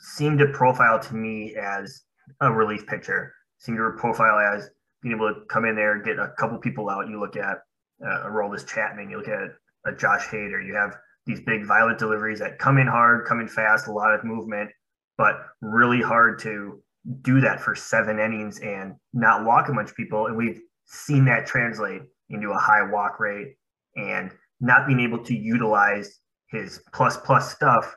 Speaker 1: seem to profile to me as a relief pitcher. Seem to profile as being able to come in there, get a couple people out. You look at uh, a Aroldis Chapman, you look at a Josh Hader. You have these big violent deliveries that come in hard, come in fast, a lot of movement, but really hard to do that for seven innings and not walk a bunch of people. And we've seen that translate into a high walk rate and not being able to utilize his plus plus stuff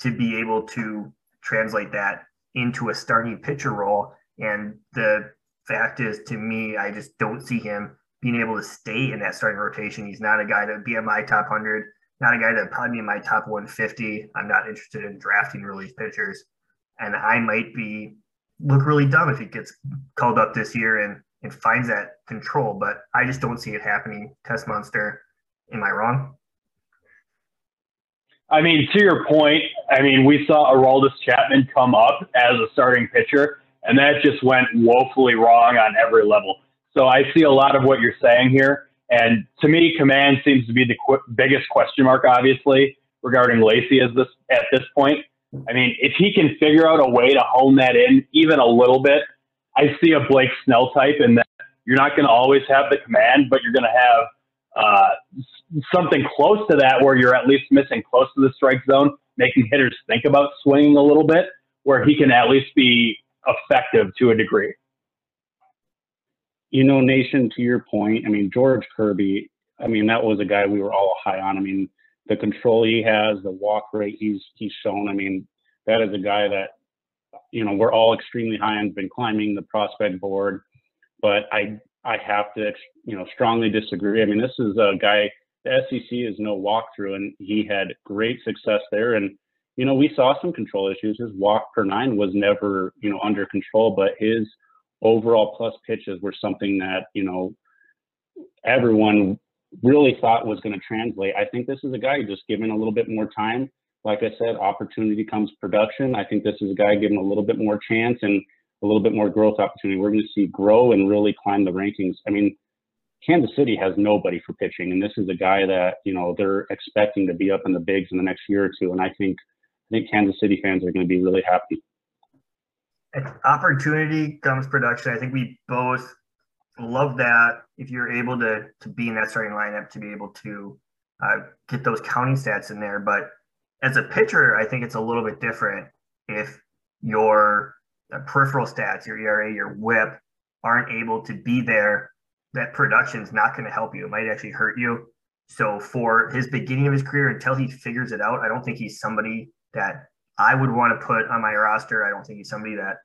Speaker 1: to be able to translate that into a starting pitcher role. And the fact is, to me, I just don't see him being able to stay in that starting rotation. He's not a guy that would be in my top 100, not a guy that probably be in my top 150. I'm not interested in drafting relief pitchers. And I might be look really dumb if he gets called up this year and, and finds that control, but I just don't see it happening. Tessmonster, am I wrong?
Speaker 3: I mean, to your point, I mean, we saw Aroldis Chapman come up as a starting pitcher, and that just went woefully wrong on every level. So I see a lot of what you're saying here. And to me, command seems to be the qu- biggest question mark, obviously, regarding Lacy as this at this point. I mean, if he can figure out a way to hone that in even a little bit, I see a Blake Snell type in that you're not going to always have the command, but you're going to have uh, something close to that where you're at least missing close to the strike zone, making hitters think about swinging a little bit, where he can at least be effective to a degree.
Speaker 2: You know, Nation, to your point, I mean, George Kirby, I mean, that was a guy we were all high on. I mean, the control he has, the walk rate he's he's shown. I mean, that is a guy that you know we're all extremely high on. Been climbing the prospect board, but I I have to you know strongly disagree. I mean, this is a guy. SEC is no walkthrough, and he had great success there. And you know, we saw some control issues. His walk per nine was never you know under control, but his overall plus pitches were something that you know everyone really thought was going to translate. I think this is a guy just given a little bit more time. Like I said, opportunity comes production. I think this is a guy given a little bit more chance and a little bit more growth opportunity. We're going to see grow and really climb the rankings. I mean, Kansas City has nobody for pitching, and this is a guy that you know they're expecting to be up in the bigs in the next year or two. And I think I think Kansas City fans are going to be really happy.
Speaker 1: Opportunity comes production. I think we both love that if you're able to to be in that starting lineup to be able to uh, get those counting stats in there. But as a pitcher, I think it's a little bit different if your peripheral stats, your ERA, your WHIP, aren't able to be there. That production is not going to help you. It might actually hurt you. So for his beginning of his career, until he figures it out, I don't think he's somebody that I would want to put on my roster. I don't think he's somebody that,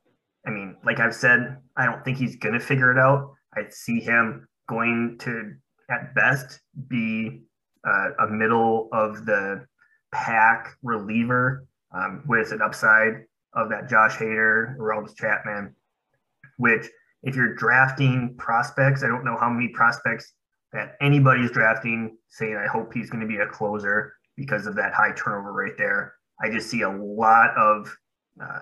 Speaker 1: I mean, like I've said, I don't think he's going to figure it out. I see him going to, at best, be uh, a middle of the pack reliever um, with an upside of that Josh Hader, Aroldis Chapman, which if you're drafting prospects, I don't know how many prospects that anybody's drafting saying, I hope he's going to be a closer because of that high turnover right there. I just see a lot of uh,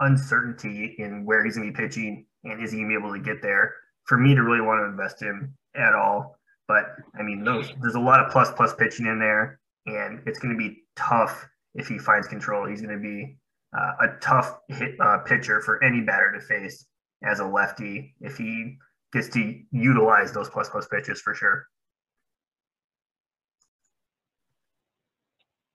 Speaker 1: uncertainty in where he's going to be pitching and is he going to be able to get there for me to really want to invest in at all. But I mean, those, there's a lot of plus plus pitching in there, and it's going to be tough if he finds control. He's going to be uh, a tough hit, uh, pitcher for any batter to face as a lefty if he gets to utilize those plus plus pitches for sure.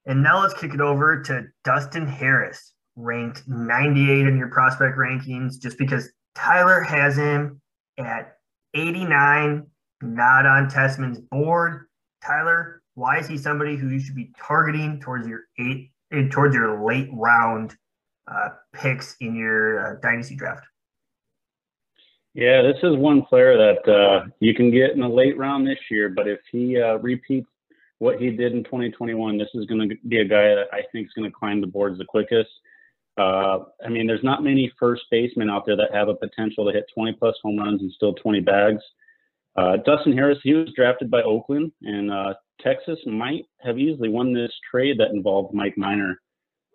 Speaker 1: And now let's kick it over to Dustin Harris, ranked 98 in your prospect rankings, just because Tyler has him at 89, not on Tessman's board. Tyler, why is he somebody who you should be targeting towards your eight, eh, towards your late round uh, picks in your uh, dynasty draft?
Speaker 2: Yeah, this is one player that uh, you can get in the late round this year, but if he uh, repeats what he did in 2021, this is going to be a guy that I think is going to climb the boards the quickest. Uh, I mean, there's not many first basemen out there that have a potential to hit 20 plus home runs and still 20 bags. Uh, Dustin Harris, he was drafted by Oakland, and uh, Texas might have easily won this trade that involved Mike Minor.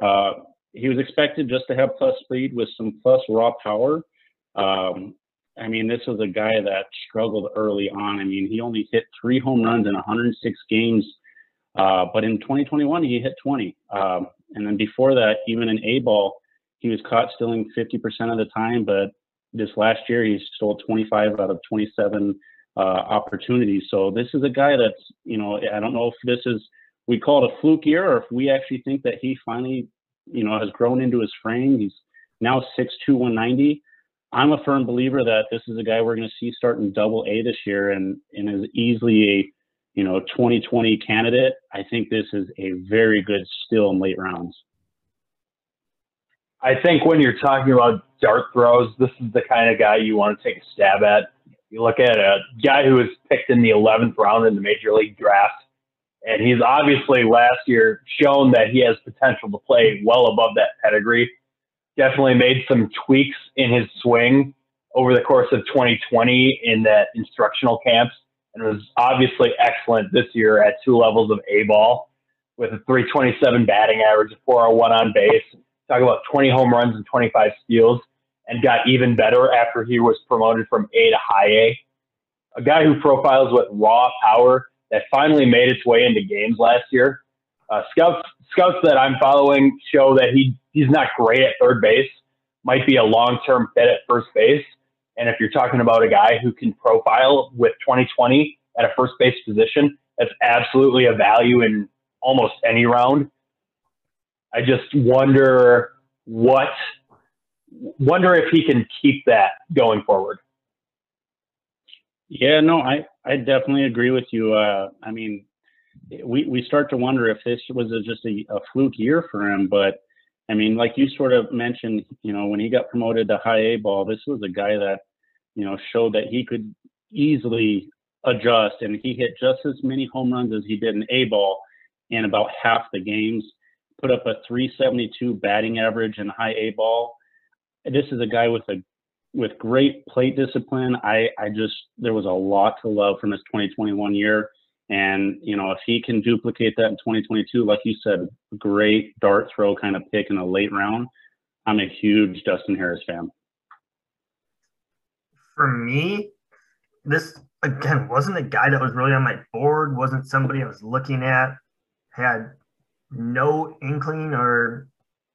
Speaker 2: Uh, he was expected just to have plus speed with some plus raw power. Um, I mean, this was a guy that struggled early on. I mean, he only hit three home runs in 106 games, uh, but in 2021 he hit 20. Um, and then before that, even in A ball, he was caught stealing 50% of the time. But this last year, he stole 25 out of 27 uh, opportunities. So this is a guy that's, you know, I don't know if this is, we call it a fluke year or if we actually think that he finally, you know, has grown into his frame. He's now 6'2, 190. I'm a firm believer that this is a guy we're going to see starting double A this year and, and is easily a you know, 2020 candidate, I think this is a very good still in late rounds.
Speaker 3: I think when you're talking about dart throws, this is the kind of guy you want to take a stab at. You look at a guy who was picked in the 11th round in the major league draft, and he's obviously last year shown that he has potential to play well above that pedigree. Definitely made some tweaks in his swing over the course of 2020 in that instructional camps and was obviously excellent this year at two levels of A ball with a 327 batting average, a 401 on base. Talk about 20 home runs and 25 steals, and got even better after he was promoted from A to high A. a guy who profiles with raw power that finally made its way into games last year. Uh, scouts scouts that I'm following show that he he's not great at third base, might be a long term fit at first base. And if you're talking about a guy who can profile with 2020 at a first base position, that's absolutely a value in almost any round. I just wonder what wonder if he can keep that going forward.
Speaker 2: Yeah, no, I I definitely agree with you. Uh, I mean, we we start to wonder if this was a, just a, a fluke year for him, but I mean, like you sort of mentioned, you know, when he got promoted to high A ball, this was a guy that, you know, showed that he could easily adjust and he hit just as many home runs as he did in A ball in about half the games, put up a 372 batting average in high A ball. This is a guy with a with great plate discipline. I I just there was a lot to love from his 2021 year. And, you know, if he can duplicate that in 2022, like you said, great dart throw kind of pick in a late round, I'm a huge Dustin Harris fan.
Speaker 1: For me, this again wasn't a guy that was really on my board, wasn't somebody I was looking at, had no inkling or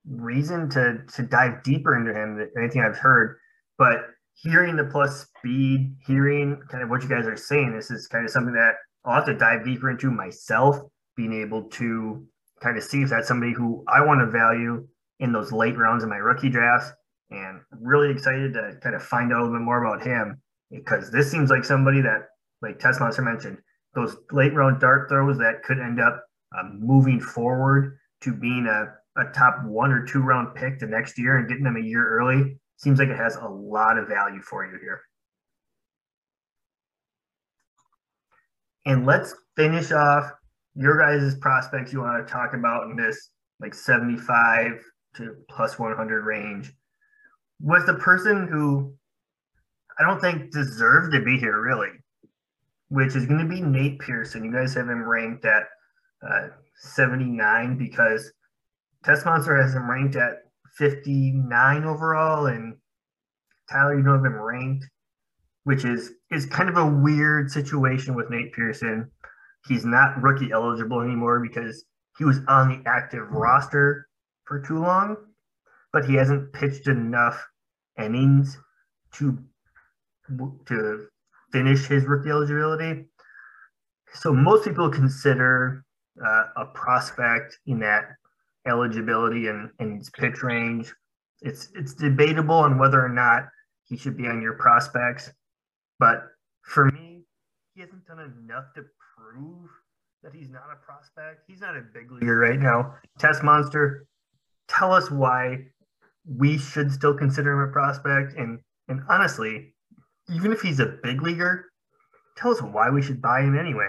Speaker 1: reason to to dive deeper into him anything I've heard. But hearing the plus speed, hearing kind of what you guys are saying, this is kind of something that I'll have to dive deeper into myself, being able to kind of see if that's somebody who I want to value in those late rounds of my rookie drafts. And really excited to kind of find out a little bit more about him because this seems like somebody that, like Tessmonster mentioned, those late round dart throws that could end up um, moving forward to being a, a top one or two round pick the next year and getting them a year early seems like it has a lot of value for you here. And let's finish off your guys' prospects you want to talk about in this like 75 to plus 100 range with the person who I don't think deserved to be here really, which is going to be Nate Pearson. You guys have him ranked at uh, 79 because Tessmonster has him ranked at 59 overall, and Tyler, you know, have him ranked which is is kind of a weird situation with Nate Pearson. He's not rookie eligible anymore because he was on the active roster for too long, but he hasn't pitched enough innings to to finish his rookie eligibility. So most people consider uh, a prospect in that eligibility and, and his pitch range. It's it's debatable on whether or not he should be on your prospects. But for me, he hasn't done enough to prove that he's not a prospect. He's not a big leaguer right now. Tessmonster, tell us why we should still consider him a prospect. And and honestly, even if he's a big leaguer, tell us why we should buy him anyway.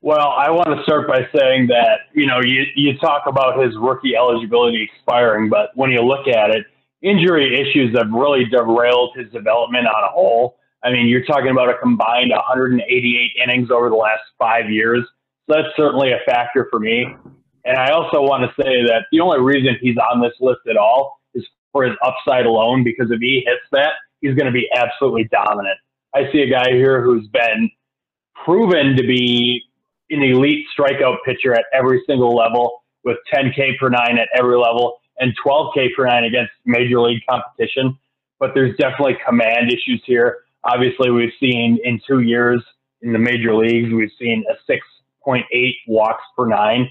Speaker 3: Well, I want to start by saying that, you know, you, you talk about his rookie eligibility expiring, but when you look at it, injury issues have really derailed his development on a whole. I mean, you're talking about a combined 188 innings over the last five years. So that's certainly a factor for me. And I also want to say that the only reason he's on this list at all is for his upside alone, because if he hits that, he's going to be absolutely dominant. I see a guy here who's been proven to be an elite strikeout pitcher at every single level with 10K per nine at every level and 12K per nine against major league competition. But there's definitely command issues here. Obviously, we've seen in two years in the major leagues, we've seen a 6.8 walks per nine.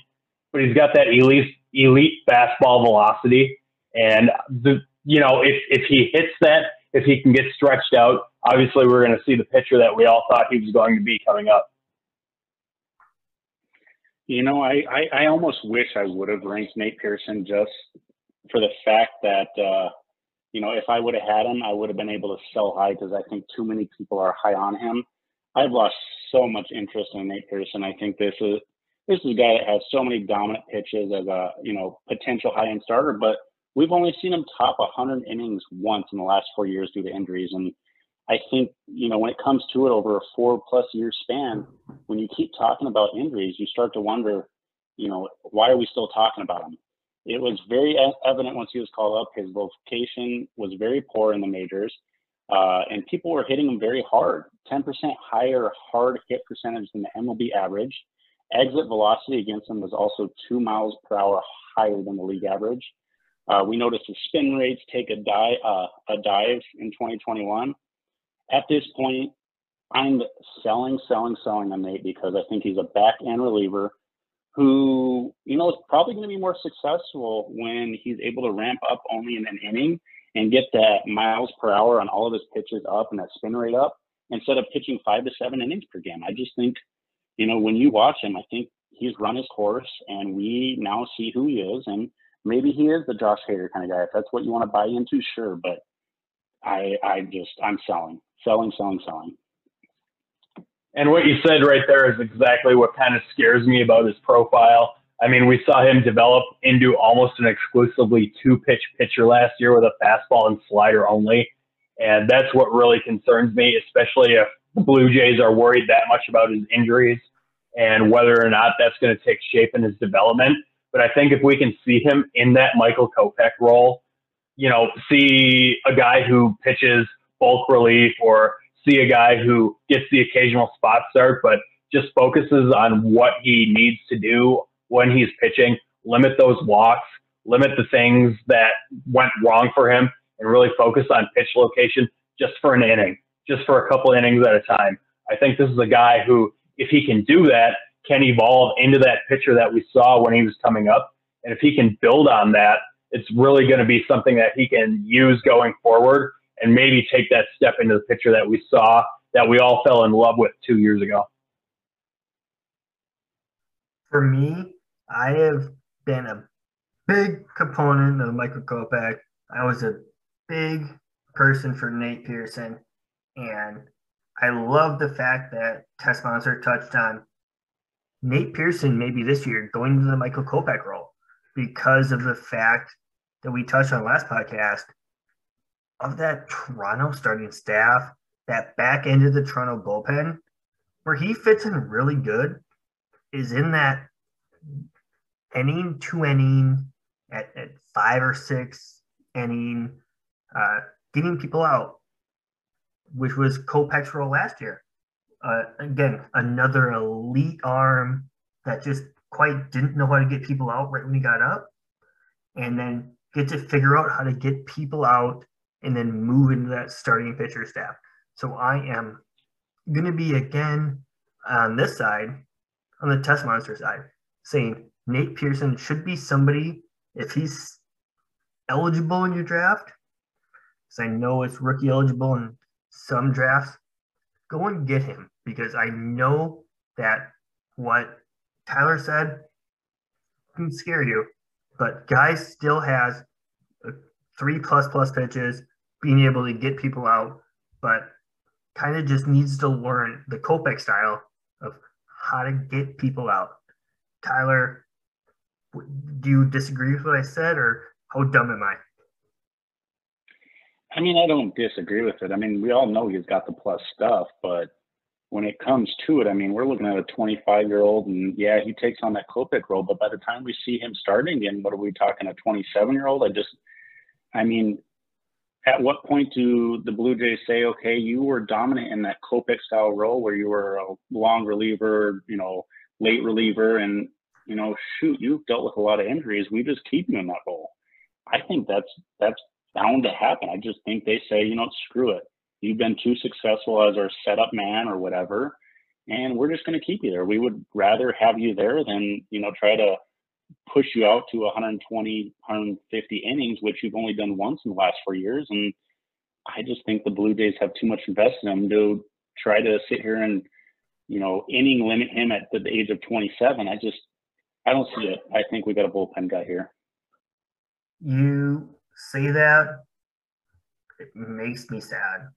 Speaker 3: But he's got that elite elite fastball velocity, and the you know if if he hits that, if he can get stretched out, obviously we're going to see the pitcher that we all thought he was going to be coming up.
Speaker 2: You know, I, I, I almost wish I would have ranked Nate Pearson just for the fact that uh, you know if I would have had him, I would have been able to sell high because I think too many people are high on him. I've lost so much interest in Nate Pearson. I think this is this is a guy that has so many dominant pitches as a you know potential high end starter, but we've only seen him top 100 innings once in the last four years due to injuries. And I think you know when it comes to it over a four plus year span, when you keep talking about injuries, you start to wonder, you know, why are we still talking about him? It was very evident once he was called up. His vocation was very poor in the majors. uh, and people were hitting him very hard, 10% higher hard hit percentage than the MLB average. Exit velocity against him was also two miles per hour higher than the league average. Uh, we noticed his spin rates take a dive, uh, a dive in 2021. At this point, I'm selling, selling, selling on Nate because I think he's a back end reliever who, you know, is probably going to be more successful when he's able to ramp up only in an inning and get that miles per hour on all of his pitches up and that spin rate up instead of pitching five to seven innings per game. I just think, you know, when you watch him, I think he's run his course and we now see who he is. And maybe he is the Josh Hader kind of guy. If that's what you want to buy into, sure. But I, I just, I'm selling, selling, selling, selling.
Speaker 3: And what you said right there is exactly what kind of scares me about his profile. I mean, we saw him develop into almost an exclusively two pitch pitcher last year with a fastball and slider only. And that's what really concerns me, especially if the Blue Jays are worried that much about his injuries and whether or not that's going to take shape in his development. But I think if we can see him in that Michael Kopech role, you know, see a guy who pitches bulk relief or see a guy who gets the occasional spot start, but just focuses on what he needs to do when he's pitching, limit those walks, limit the things that went wrong for him, and really focus on pitch location just for an inning, just for a couple innings at a time. I think this is a guy who, if he can do that, can evolve into that pitcher that we saw when he was coming up. And if he can build on that, it's really going to be something that he can use going forward and maybe take that step into the picture that we saw that we all fell in love with two years ago.
Speaker 1: For me, I have been a big component of Michael Kopech. I was a big person for Nate Pearson, and I love the fact that Tessmonster touched on Nate Pearson maybe this year going to the Michael Kopech role because of the fact that we touched on last podcast of that Toronto starting staff, that back end of the Toronto bullpen, where he fits in really good, is in that inning to inning at, at five or six inning, uh, getting people out, which was Kopech's role last year. Uh, again, another elite arm that just quite didn't know how to get people out right when he got up, and then get to figure out how to get people out and then move into that starting pitcher staff. So I am going to be again on this side, on the Tessmonster side, saying Nate Pearson should be somebody if he's eligible in your draft. Because I know it's rookie eligible in some drafts. Go and get him because I know that what Tyler said can scare you, but guy still has three plus plus pitches, being able to get people out, but kind of just needs to learn the Kopech style of how to get people out. Tyler, do you disagree with what I said, or how dumb am I?
Speaker 2: I mean, I don't disagree with it. I mean, we all know he's got the plus stuff, but when it comes to it, I mean, we're looking at a 25 year old, and yeah, he takes on that Kopech role, but by the time we see him starting again, what are we talking, a 27 year old? I just, I mean, at what point do the Blue Jays say, okay, you were dominant in that Kopech style role where you were a long reliever, you know, late reliever, and you know, shoot, you've dealt with a lot of injuries. We just keep you in that role. I think that's that's bound to happen. I just think they say, you know, screw it. You've been too successful as our setup man or whatever, and we're just going to keep you there. We would rather have you there than you know try to push you out to 120, 150 innings, which you've only done once in the last four years. And I just think the Blue Jays have too much invested in him to try to sit here and, you know, inning limit him at the age of 27. I just, I don't see it. I think we got a bullpen guy here.
Speaker 1: You say that, it makes me sad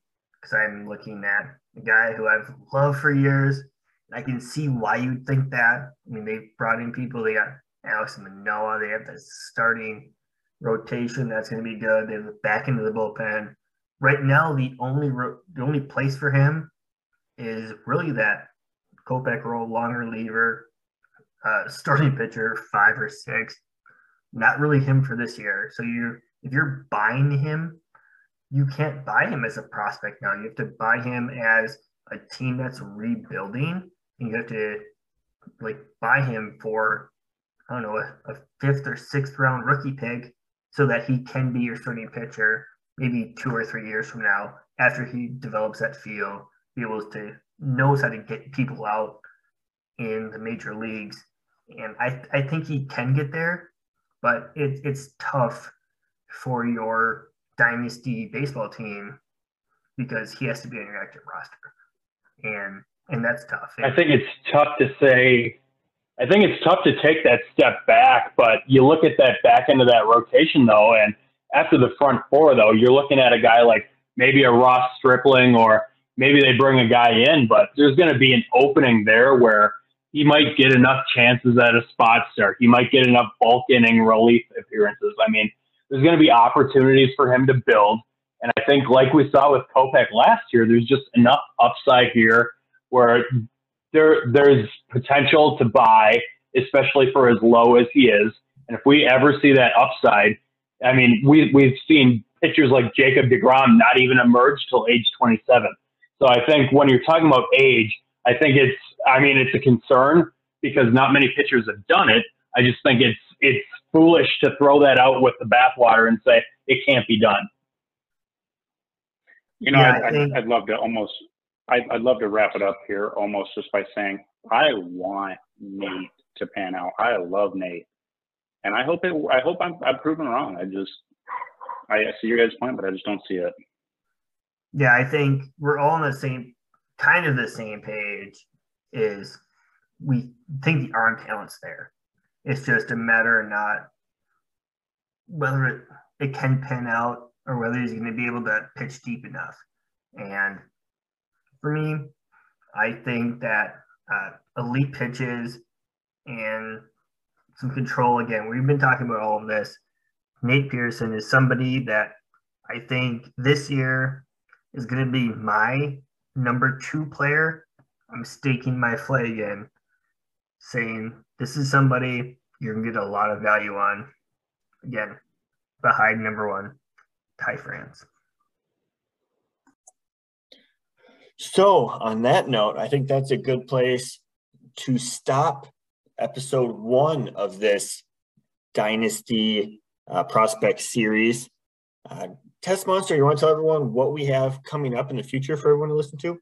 Speaker 1: because I'm looking at a guy who I've loved for years. And I can see why you'd think that. I mean, they brought in people. They got Alek Manoah. They have the starting rotation that's going to be good. They have the back into the bullpen. Right now, the only the only place for him is really that Kopech role, long reliever, uh, starting pitcher, five or six. Not really him for this year. So you if you're buying him, you can't buy him as a prospect now. You have to buy him as a team that's rebuilding, and you have to like buy him for I don't know a, a fifth or sixth round rookie pick so that he can be your starting pitcher maybe two or three years from now after he develops that feel, be able to knows how to get people out in the major leagues. And I, I think he can get there, but it, it's tough for your dynasty baseball team because he has to be on your active roster. And and that's tough.
Speaker 3: I think it's tough to say I think it's tough to take that step back, but you look at that back end of that rotation though, and after the front four though, you're looking at a guy like maybe a Ross Stripling or maybe they bring a guy in, but there's going to be an opening there where he might get enough chances at a spot start. He might get enough bulk inning relief appearances. I mean, there's going to be opportunities for him to build. And I think, like we saw with Kopech last year, there's just enough upside here where there there's potential to buy, especially for as low as he is. And if we ever see that upside, I mean, we we've seen pitchers like Jacob Degrom not even emerge till age 27. So I think when you're talking about age, I think it's I mean it's a concern because not many pitchers have done it. I just think it's it's foolish to throw that out with the bathwater and say it can't be done.
Speaker 2: You know, yeah, I'd, I'd, I'd, love to almost I'd, I'd love to wrap it up here almost just by saying I want Nate to pan out. I love Nate, and I hope it. I hope I'm, I'm proven wrong. I just I see your guys' point, but I just don't see it.
Speaker 1: Yeah, I think we're all on the same kind of the same page. Is we think the arm talent's there. It's just a matter of not whether it, it can pan out or whether he's going to be able to pitch deep enough. And for me. I think that uh, elite pitches and some control again. We've been talking about all of this. Nate Pearson is somebody that I think this year is going to be my number two player. I'm staking my flag in, saying this is somebody you're going to get a lot of value on. Again, behind number one, Ty France.
Speaker 4: So, on that note, I think that's a good place to stop episode one of this Dynasty uh, Prospect series. Uh, Tessmonster, you want to tell everyone what we have coming up in the future for everyone to listen to?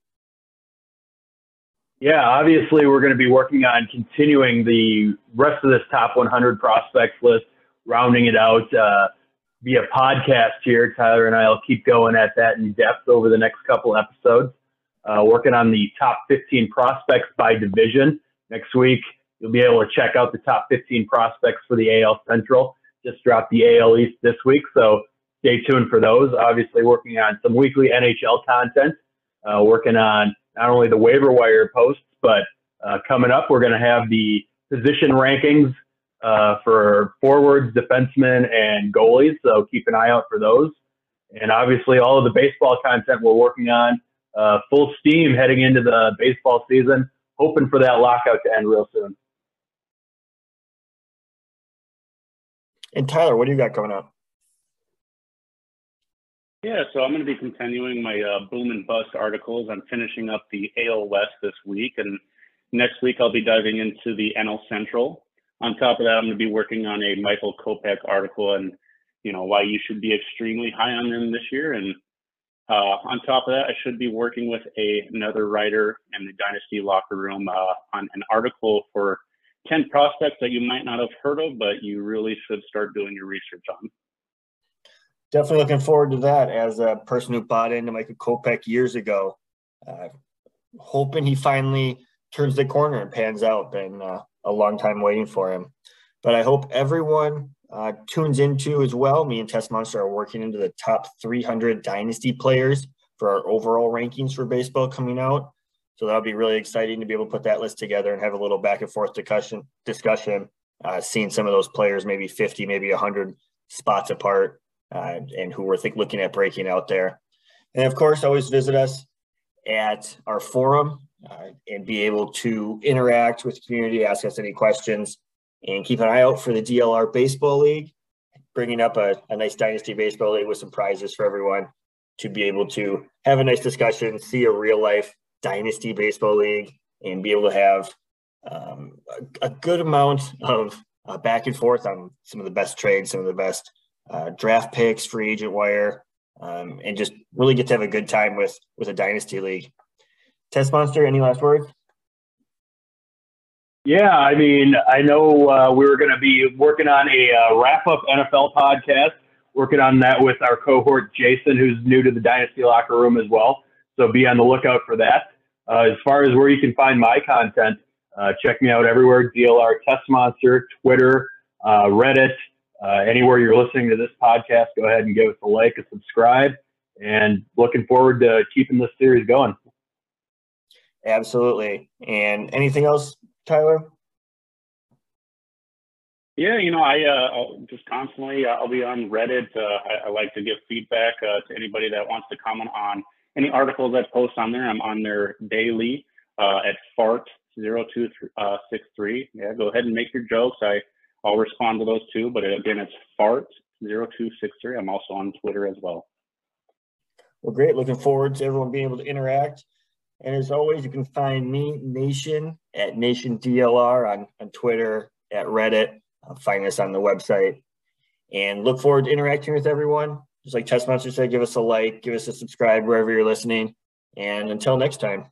Speaker 3: Yeah, obviously, we're going to be working on continuing the rest of this top 100 prospects list, rounding it out uh, via podcast here. Tyler and I will keep going at that in depth over the next couple episodes uh, working on the top 15 prospects by division. Next week, you'll be able to check out the top 15 prospects for the AL Central. Just dropped the AL East this week, so stay tuned for those. Obviously, working on some weekly NHL content, uh, working on not only the waiver wire posts, but uh, coming up, we're going to have the position rankings uh, for forwards, defensemen, and goalies. So keep an eye out for those. And obviously, all of the baseball content we're working on uh, full steam heading into the baseball season, hoping for that lockout to end real soon.
Speaker 4: And Tyler, what do you got coming up?
Speaker 2: Yeah, so I'm going to be continuing my uh, boom and bust articles. I'm finishing up the AL West this week, and next week I'll be diving into the NL Central. On top of that, I'm going to be working on a Michael Kopech article and you know why you should be extremely high on them this year, and uh, on top of that, I should be working with a, another writer in the Dynasty locker room uh, on an article for 10 prospects that you might not have heard of, but you really should start doing your research on.
Speaker 4: Definitely looking forward to that as a person who bought into Michael Kopech years ago. Uh, hoping he finally turns the corner and pans out. Been uh, a long time waiting for him. But I hope everyone uh, tunes into as well. Me and Tessmonster are working into the top 300 dynasty players for our overall rankings for baseball coming out. So that'll be really exciting to be able to put that list together and have a little back and forth discussion. Discussion, uh, seeing some of those players, maybe 50, maybe 100 spots apart, uh, and who we're think, looking at breaking out there. And of course, always visit us at our forum uh, and be able to interact with the community, ask us any questions and keep an eye out for the DLR Baseball League, bringing up a, a nice Dynasty Baseball League with some prizes for everyone.
Speaker 1: to be able to have a nice discussion, see a real life dynasty baseball league, and be able to have um, a, a, good amount of uh, back and forth on some of the best trades, some of the best uh, draft picks, free agent wire, um, and just really get to have a good time with with a dynasty league. Tessmonster, any last words?
Speaker 3: Yeah, I mean, I know uh, we were going to be working on a uh, wrap up NFL podcast, working on that with our cohort Jason, who's new to the Dynasty locker room as well. So be on the lookout for that. Uh, as far as where you can find my content, uh, check me out everywhere DLR Tessmonster, Twitter, uh, Reddit, uh, anywhere you're listening to this podcast, go ahead and give us a like, a subscribe, and looking forward to keeping this series going.
Speaker 1: Absolutely. And anything else, Tyler?
Speaker 2: Yeah, you know, I uh, just constantly uh, I'll be on Reddit. Uh, I, I, like to give feedback uh, to anybody that wants to comment on any articles I post on there. I'm on there daily uh, at fart 0263. Yeah, go ahead and make your jokes. I I'll respond to those too. But again, it's fart 0263. I'm also on Twitter as well.
Speaker 1: Well, great. Looking forward to everyone being able to interact. And as always, you can find me, Nation, at Nation DLR on, on Twitter, at Reddit. Uh, find us on the website. And look forward to interacting with everyone. Just like Tessmonster said, give us a like, give us a subscribe wherever you're listening. And until next time.